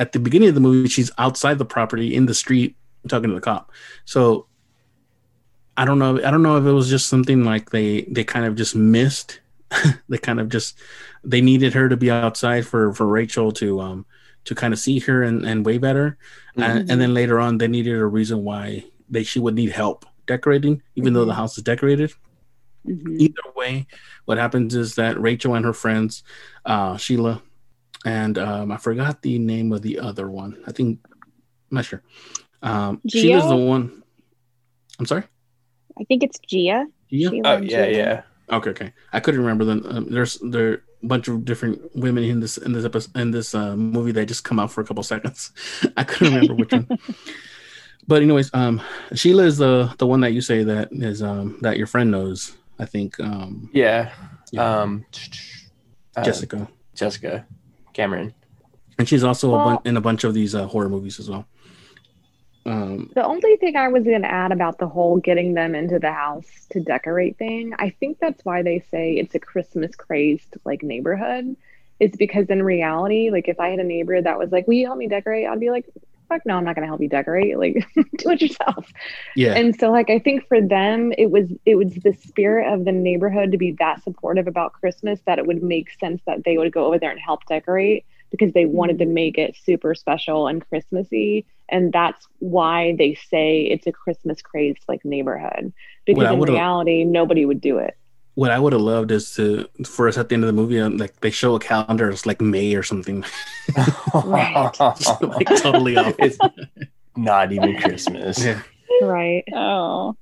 At the beginning of the movie, she's outside the property in the street talking to the cop. So I don't know. I don't know if it was just something like they they kind of just missed. they kind of just they needed her to be outside for for Rachel to um to kind of see her and, and wave at her. And, and then later on, they needed a reason why they she would need help decorating, even though the house is decorated Mhm. either way, what happens is that Rachel and her friends, uh, Sheila, and um, I forgot the name of the other one. I think I'm not sure. Um, Gia? Sheila's the one. I'm sorry. I think it's Gia. Gia. Sheila Oh and yeah, Gia. yeah. Okay, okay. I couldn't remember them. Um, there's there are a bunch of different women in this in this episode in this uh, movie that just come out for a couple seconds. I couldn't remember which one. But anyways, um, Sheila is the the one that you say that is um that your friend knows. I think um Yeah. Yeah. Um, uh, Jessica, Jessica Cameron. and she's also a bun- in a bunch of these uh, horror movies as well. Um, The only thing I was going to add about the whole getting them into the house to decorate thing, I think that's why they say it's a Christmas crazed like neighborhood. Is because in reality, like if I had a neighbor that was like, "Will you help me decorate?" I'd be like, "Fuck no, I'm not going to help you decorate. Like, do it yourself." yeah, And so, like, I think for them, it was it was the spirit of the neighborhood to be that supportive about Christmas that it would make sense that they would go over there and help decorate because they wanted to mm-hmm. make it super special and Christmassy. And that's why they say it's a Christmas crazed like neighborhood. Because I in reality, nobody would do it. What I would have loved is to for us at the end of the movie, um, like they show a calendar, it's like May or something, Right. like totally off. It's not even Christmas. Yeah. Right. Oh.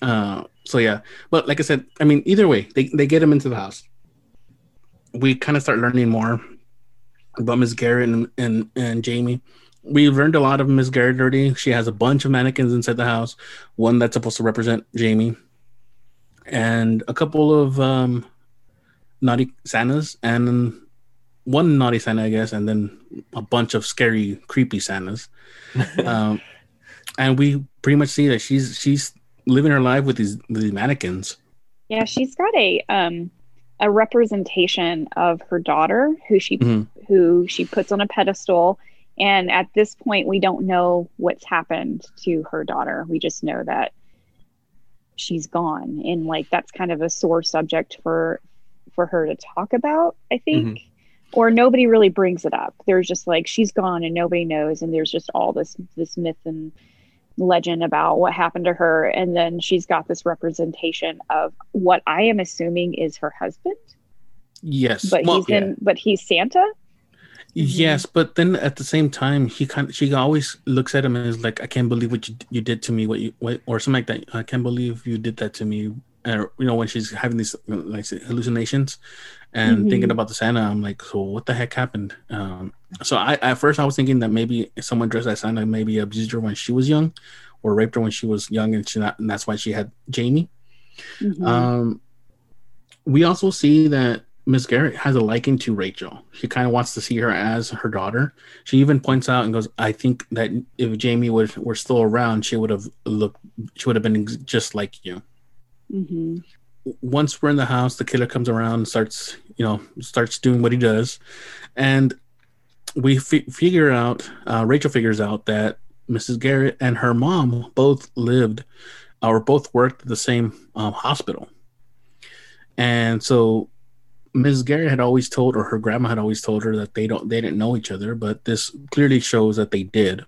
Uh, so yeah, but like I said, I mean, either way, they they get him into the house. We kind of start learning more about Miss Garrett and, and and Jamie. We've learned a lot of Miss Garrett already. She has a bunch of mannequins inside the house. One that's supposed to represent Jamie, and a couple of um, naughty Santas, and one naughty Santa, I guess, and then a bunch of scary, creepy Santas. um, and we pretty much see that she's she's living her life with these with these mannequins. Yeah, she's got a um a representation of her daughter who she Mhm. who she puts on a pedestal and at this point we don't know what's happened to her daughter. We just know that she's gone. And like that's kind of a sore subject for for her to talk about, I think. Mm-hmm. Or nobody really brings it up. There's just like she's gone and nobody knows. And there's just all this this myth and legend about what happened to her. And then she's got this representation of what i am assuming is her husband. Yes, but well, he's in but he's santa yes, but then at the same time, he kind she always looks at him and is like, "I can't believe what you you did to me, what you what, or something like that. I can't believe you did that to me." Or you know, when she's having these like hallucinations and Mhm. thinking about the Santa, I'm like, "So what the heck happened?" Um, so I at first I was thinking that maybe someone dressed as Santa maybe abused her when she was young, or raped her when she was young, and she not, and that's why she had Jamie. Mhm. Um, we also see that Miss Garrett has a liking to Rachel. She kind of wants to see her as her daughter. She even points out and goes, "I think that if Jamie would were still around, she would have looked. She would have been ex- just like you." Mhm. Once we're in the house, the killer comes around, and starts you know starts doing what he does, and we fi- figure out. Uh, Rachel figures out that Mrs. Garrett and her mom both lived or both worked at the same um, hospital. And so Ms. Garrett had always told, or her grandma had always told her that they don't, they didn't know each other, but this clearly shows that they did.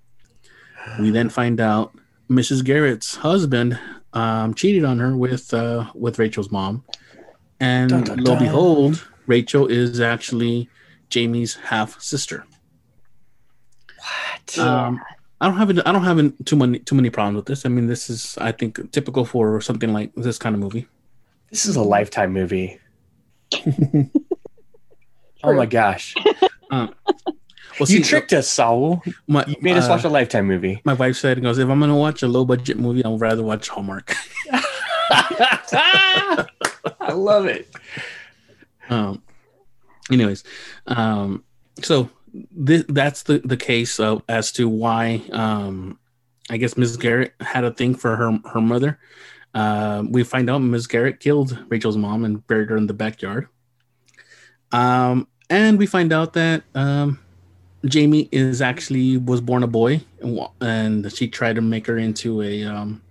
We then find out Mrs. Garrett's husband um, cheated on her with uh, with Rachel's mom, and Dun, dun, lo and behold, Rachel is actually Jamie's half sister. What? Um, I don't have I don't have an- too many too many problems with this. I mean, this is I think typical for something like this kind of movie. this is a lifetime movie. oh my gosh. Well, you see, tricked us, Saul. My, You made us uh, watch a lifetime movie. My wife said, "Goes if I'm gonna watch a low budget movie, I'd rather watch Hallmark." I love it. um, anyways, um, so this, that's the the case of, as to why um, I guess Ms. Garrett had a thing for her her mother. Uh, we find out Ms. Garrett killed Rachel's mom and buried her in the backyard. Um, and we find out that um, Jamie is actually was born a boy, and, and she tried to make her into a um,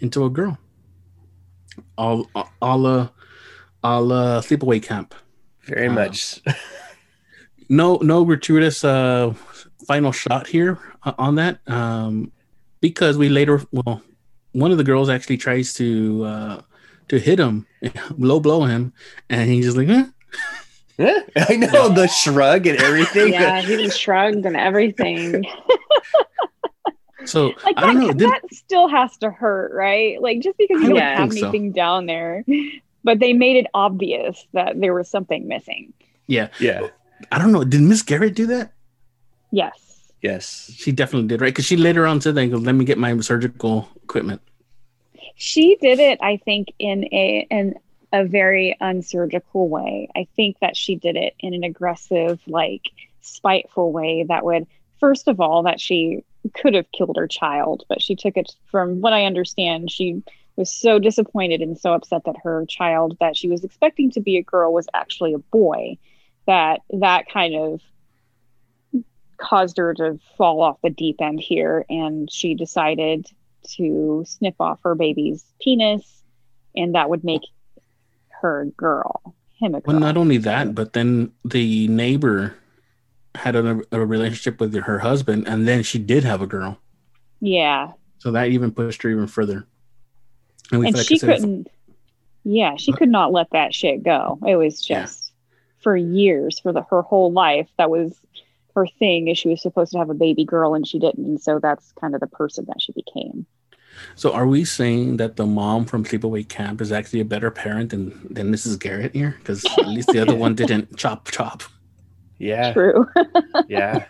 into a girl. All all uh, all uh, sleepaway camp. Very Um, much. no no gratuitous uh final shot here uh, on that um because we later well one of the girls actually tries to uh to hit him low blow him and he's just like huh? I know the shrug and everything. yeah, he was shrugged and everything. so like i don't know that, did, that still has to hurt right like just because I you don't have think so. anything down there but they made it obvious that there was something missing. Yeah. Yeah. I don't know. Did Miss Garrett do that? Yes. Yes. She definitely did, right? Because she later on said that, goes, let me get my surgical equipment. She did it, I think, in a in a very unsurgical way. I think that she did it in an aggressive, like spiteful way that would first of all that she could have killed her child, but she took it from what I understand, she was so disappointed and so upset that her child that she was expecting to be a girl was actually a boy that that kind of caused her to fall off the deep end here and she decided to snip off her baby's penis and that would make her girl him a girl Well, not only that, but then the neighbor had a, a relationship with her husband, and then she did have a girl. yeah So that even pushed her even further. and like she couldn't yeah she could not let that shit go it was Yeah. just for years for the her whole life that was her thing is she was supposed to have a baby girl and she didn't and so that's kind of the person that she became So are we saying that the mom from Sleepaway Camp is actually a better parent than than Mrs. Garrett here? Because at least the other one didn't chop chop. Yeah. true Yeah.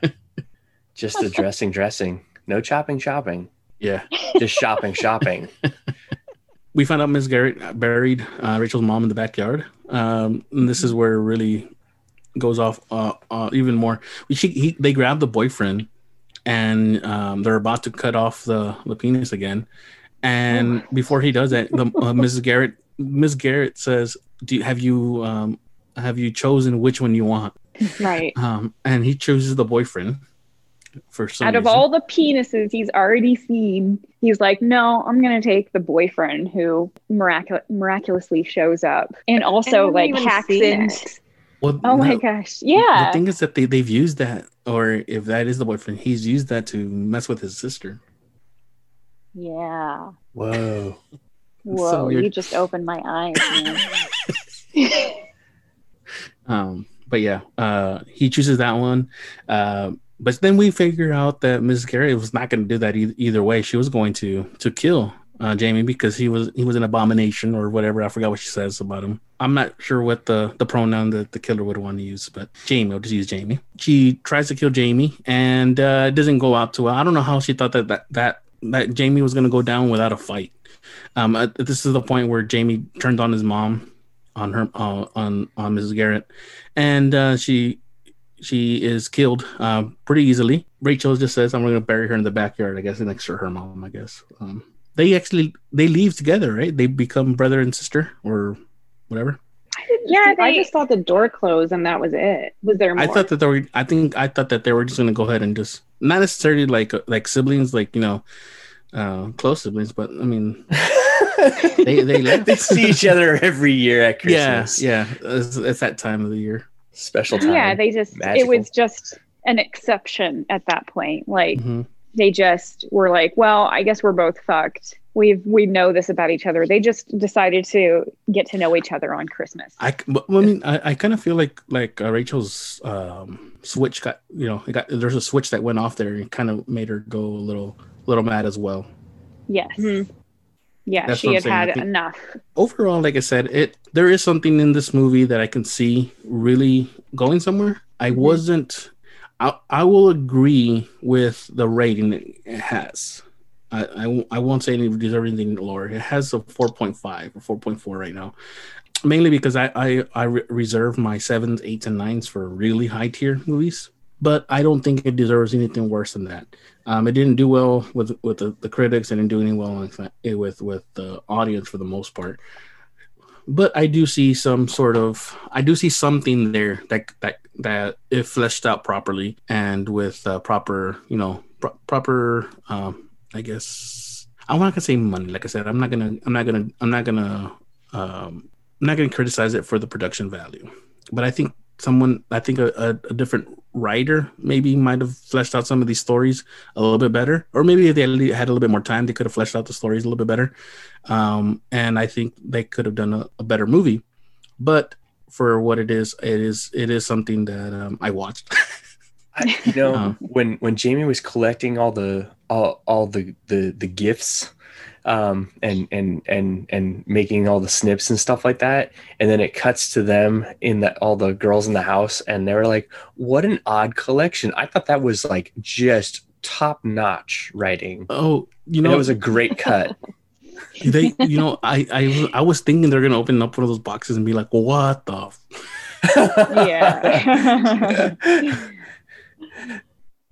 Just the dressing, dressing. No chopping, chopping. Yeah. Just shopping, shopping. We found out Miss Garrett buried uh, Rachel's mom in the backyard. Um, and this is where really goes off uh, uh, even more. She he, they grab the boyfriend, and um, they're about to cut off the the penis again. And before he does that, the, uh, Mrs. Garrett Miss Garrett says, "Do you, have you um, have you chosen which one you want?" right Um, and he chooses the boyfriend for some out of reason. all the penises he's already seen he's like no i'm gonna take the boyfriend who miracu- miraculously shows up and also haven't like hacks in it. Well, oh my no, gosh yeah. The yeah thing is that they, they've used that, or if that is the boyfriend, he's used that to mess with his sister. yeah Whoa. whoa so you just opened my eyes. Um, but yeah, uh, he chooses that one. Uh, but then we figure out that Mrs. Garrett was not going to do that e- either way. She was going to to kill uh, Jamie because he was he was an abomination or whatever. I forgot what she says about him. I'm not sure what the the pronoun that the killer would want to use, but Jamie, I'll just use Jamie. She tries to kill Jamie and uh, it doesn't go out too well. I don't know how she thought that that that, that Jamie was going to go down without a fight. Um, uh, this is the point where Jamie turned on his mom on her uh, on on Mrs. Garrett, and uh, she she is killed uh, pretty easily. Rachel just says, "I'm going to bury her in the backyard." I guess next to her mom. I guess um, they actually they leave together, right? They become brother and sister or whatever. yeah I just thought the door closed and that was it. Was there more? I thought that they were. I think I thought that they were just going to go ahead and just not necessarily like like siblings, like you know, uh, close siblings, but I mean, they they left. they see each other every year at Christmas. yeah. It's, it's that time of the year. Special time. yeah they just Magical. it was just an exception at that point like Mhm. They just were like well i guess we're both fucked we've we know this about each other they just decided to get to know each other on christmas I, c- but, well, I mean, I, I kind of feel like like uh, Rachel's um, switch got you know it got there's a switch that went off there and kind of made her go a little little mad as well. yes Mhm. yeah That's she had saying. Had enough Overall, like I said, it there is something in this movie that I can see really going somewhere. I Mhm. wasn't. I I will agree with the rating it has. I, I, won't- I won't say any deserve anything lower. It has a 4.5 or 4.4 right now. Mainly because I, I, I re- reserve my sevens, eights, and nines for really high tier movies. But I don't think it deserves anything worse than that. Um, it didn't do well with with the, the critics. It didn't do any well with with with the audience for the most part. But I do see some sort of I do see something there that that that if fleshed out properly and with uh, proper you know pro- proper um, I guess I'm not gonna say money. Like I said, I'm not gonna I'm not gonna I'm not gonna um, I'm not gonna criticize it for the production value. But I think someone I think a, a, a different writer maybe might have fleshed out some of these stories a little bit better, or maybe if they had a little bit more time, they could have fleshed out the stories a little bit better. Um, and I think they could have done a, a better movie. But for what it is, it is it is something that um, I watched. I, you know, Um, when when Jamie was collecting all the all, all the, the the gifts um, and and and and making all the snips and stuff like that. And then it cuts to them in the all the girls in the house, and they were like, "What an odd collection!" I thought that was like just top notch writing. Oh, you And know, it was a great cut. they, you know, I, I, I was thinking they're gonna open up one of those boxes and be like, "What the?" F-? Yeah.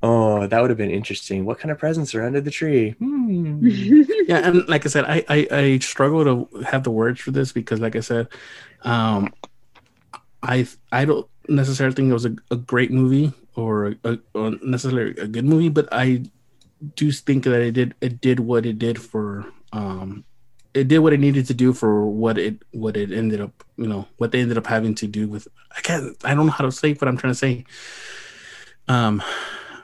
oh, that would have been interesting. What kind of presents are under the tree? Hmm. Yeah, and like I said, I, I, I struggle to have the words for this because, like I said, um, I, I don't necessarily think it was a, a great movie or, a, a, or necessarily a good movie, but I do think that it did, it did what it did for, um, it did what it needed to do for what it what it ended up you know what they ended up having to do with i can't i don't know how to say what i'm trying to say um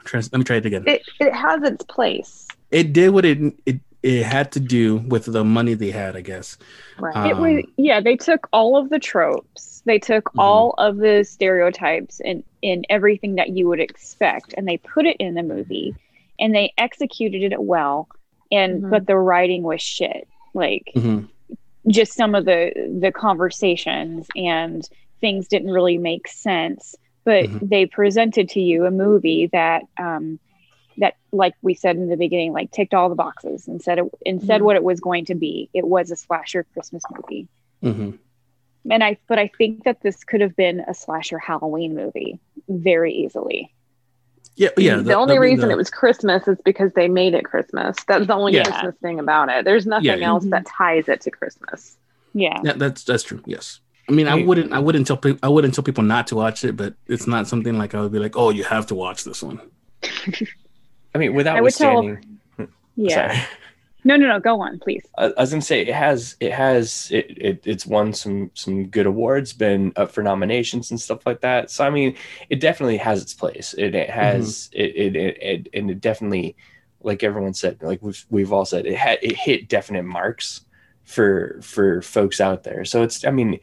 trying to- let me try it again It it has its place. it did what it it it had to do with the money they had i guess Right. it was Um, yeah they took all of the tropes they took Mhm. all of the stereotypes and in everything that you would expect and they put it in the movie and they executed it well and Mhm. but the writing was shit like Mhm. just some of the the conversations and things didn't really make sense but Mhm. they presented to you a movie that um that like we said in the beginning like ticked all the boxes and said it and said Mhm. what it was going to be it was a slasher christmas movie Mhm. and i but i think that this could have been a slasher halloween movie very easily yeah yeah the, only reason the- it was Christmas is because they made it Christmas. That's the only Yeah. Christmas thing about it. There's nothing Yeah. else Mhm. that ties it to Christmas. yeah yeah that's that's true yes i mean i wouldn't i wouldn't tell people i wouldn't tell people not to watch it but it's not something like i would be like oh you have to watch this one I mean, without I would tell- withstanding. yeah Sorry. No no no go on please I, I was gonna say it has it has it, it it's won some some good awards, been up for nominations and stuff like that. So I mean, it definitely has its place. It, it has it, it, it it and it definitely, like everyone said, like we've we've all said, it had it hit definite marks for for folks out there. So it's I mean,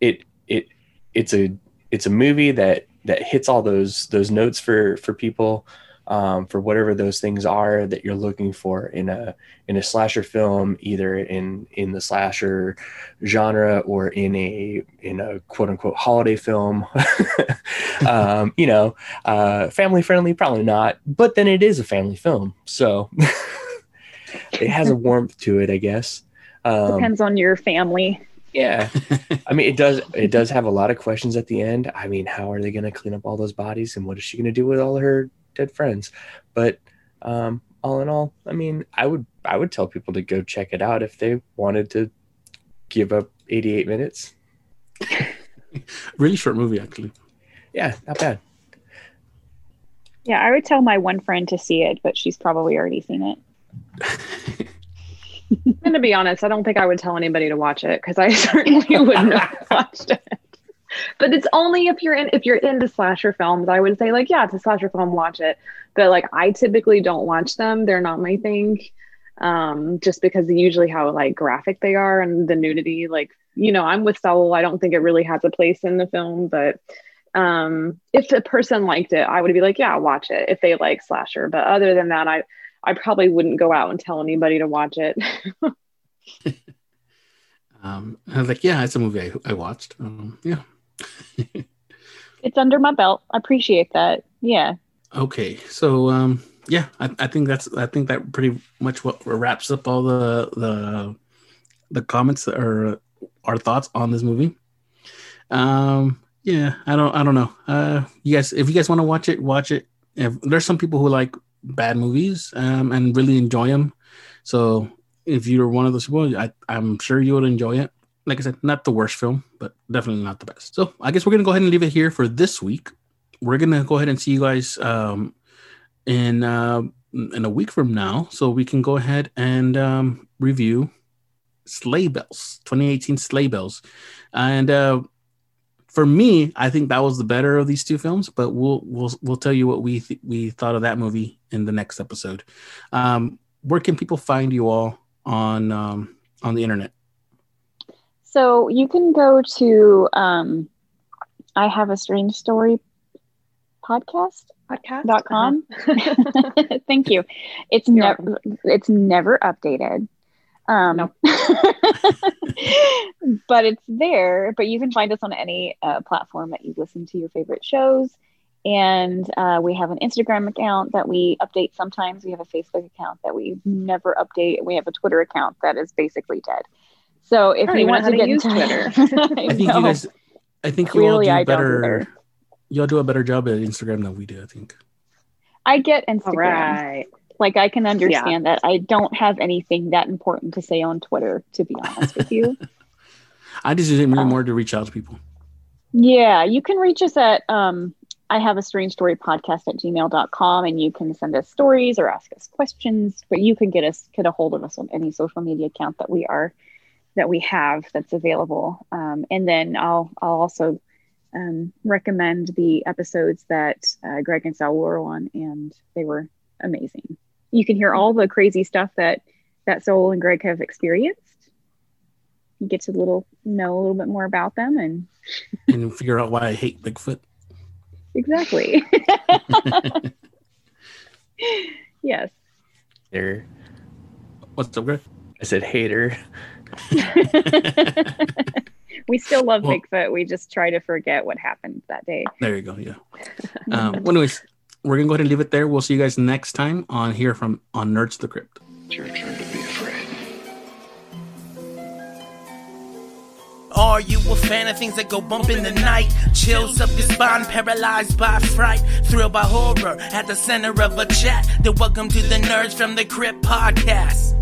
it it it's a it's a movie that that hits all those those notes for for people um, for whatever those things are that you're looking for in a in a slasher film, either in in the slasher genre or in a in a quote unquote holiday film. um, you know, uh, family friendly, probably not, but then it is a family film, so it has a warmth to it, I guess. Um, depends on your family yeah, I mean, it does. It does have a lot of questions at the end. I mean, how are they going to clean up all those bodies, and what is she going to do with all her dead friends? But um, all in all, I mean, I would I would tell people to go check it out if they wanted to give up 88 minutes. really short movie actually Yeah, not bad. yeah i would tell my one friend to see it but she's probably already seen it I'm gonna be honest. I don't think I would tell anybody to watch it because I certainly wouldn't have watched it. But it's only if you're in if you're into slasher films. I would say like, yeah, it's a slasher film. Watch it. But like, I typically don't watch them. They're not my thing. Um, just because usually how like graphic they are and the nudity. Like, you know, I'm with Saul. I don't think it really has a place in the film. But um, if a person liked it, I would be like, yeah, watch it if they like slasher. But other than that, I I probably wouldn't go out and tell anybody to watch it. um i was like yeah it's a movie i, I watched um yeah it's under my belt i appreciate that yeah Okay, so um, yeah, I, I think that's I think that pretty much what wraps up all the the the comments or our thoughts on this movie. Um, yeah, I don't I don't know. Uh, you guys, if you guys want to watch it, watch it. If there's some people who like bad movies um and really enjoy them, so if you're one of those people, I I'm sure you would enjoy it. Like I said, not the worst film, but definitely not the best. So I guess we're gonna go ahead and leave it here for this week we're gonna go ahead and see you guys um, in uh, in a week from now, so we can go ahead and um, review Sleigh Bells, 2018 Sleigh Bells, and uh, for me, I think that was the better of these two films. But we'll we'll we'll tell you what we th- we thought of that movie in the next episode. Um, where can people find you all on um, on the internet? So you can go to um, I have a strange story podcast Podcast dot com. Uh-huh. Thank you. It's never it's never updated. Um, Nope. but it's there. But you can find us on any uh, platform that you listen to your favorite shows. And uh, we have an Instagram account that we update sometimes. We have a Facebook account that we never update. We have a Twitter account that is basically dead. So if you want to get to in use touch- Twitter. I I think you guys. I think you Clearly, all do don't better. Y'all do a better job at Instagram than we do. I think. I get Instagram. right. Like I can understand that. I don't have anything that important to say on Twitter, to be honest with you. I just use it really Oh. more to reach out to people. Yeah, you can reach us at um I have a strange story podcast at gmail.com and you can send us stories or ask us questions, but you can get us get a hold of us on any social media account that we are that we have that's available. Um, and then I'll I'll also um, recommend the episodes that uh, Greg and Sal were on, and they were amazing. You can hear all the crazy stuff that that Soul and Greg have experienced. You get to little know a little bit more about them, and and figure out why I hate Bigfoot. exactly. yes. Hater. What's up, Greg? I said hater. we still love Well- Bigfoot. We just try to forget what happened that day. There you go. Yeah. Um, well, anyways, we're gonna go ahead and leave it there. We'll see you guys next time on here from on Nerds the Crypt. It's your turn to be afraid. Are you a fan of things that go bump in the night? Chills up your spine, paralyzed by fright, thrilled by horror at the center of a chat. Then welcome to the Nerds from the Crypt podcast.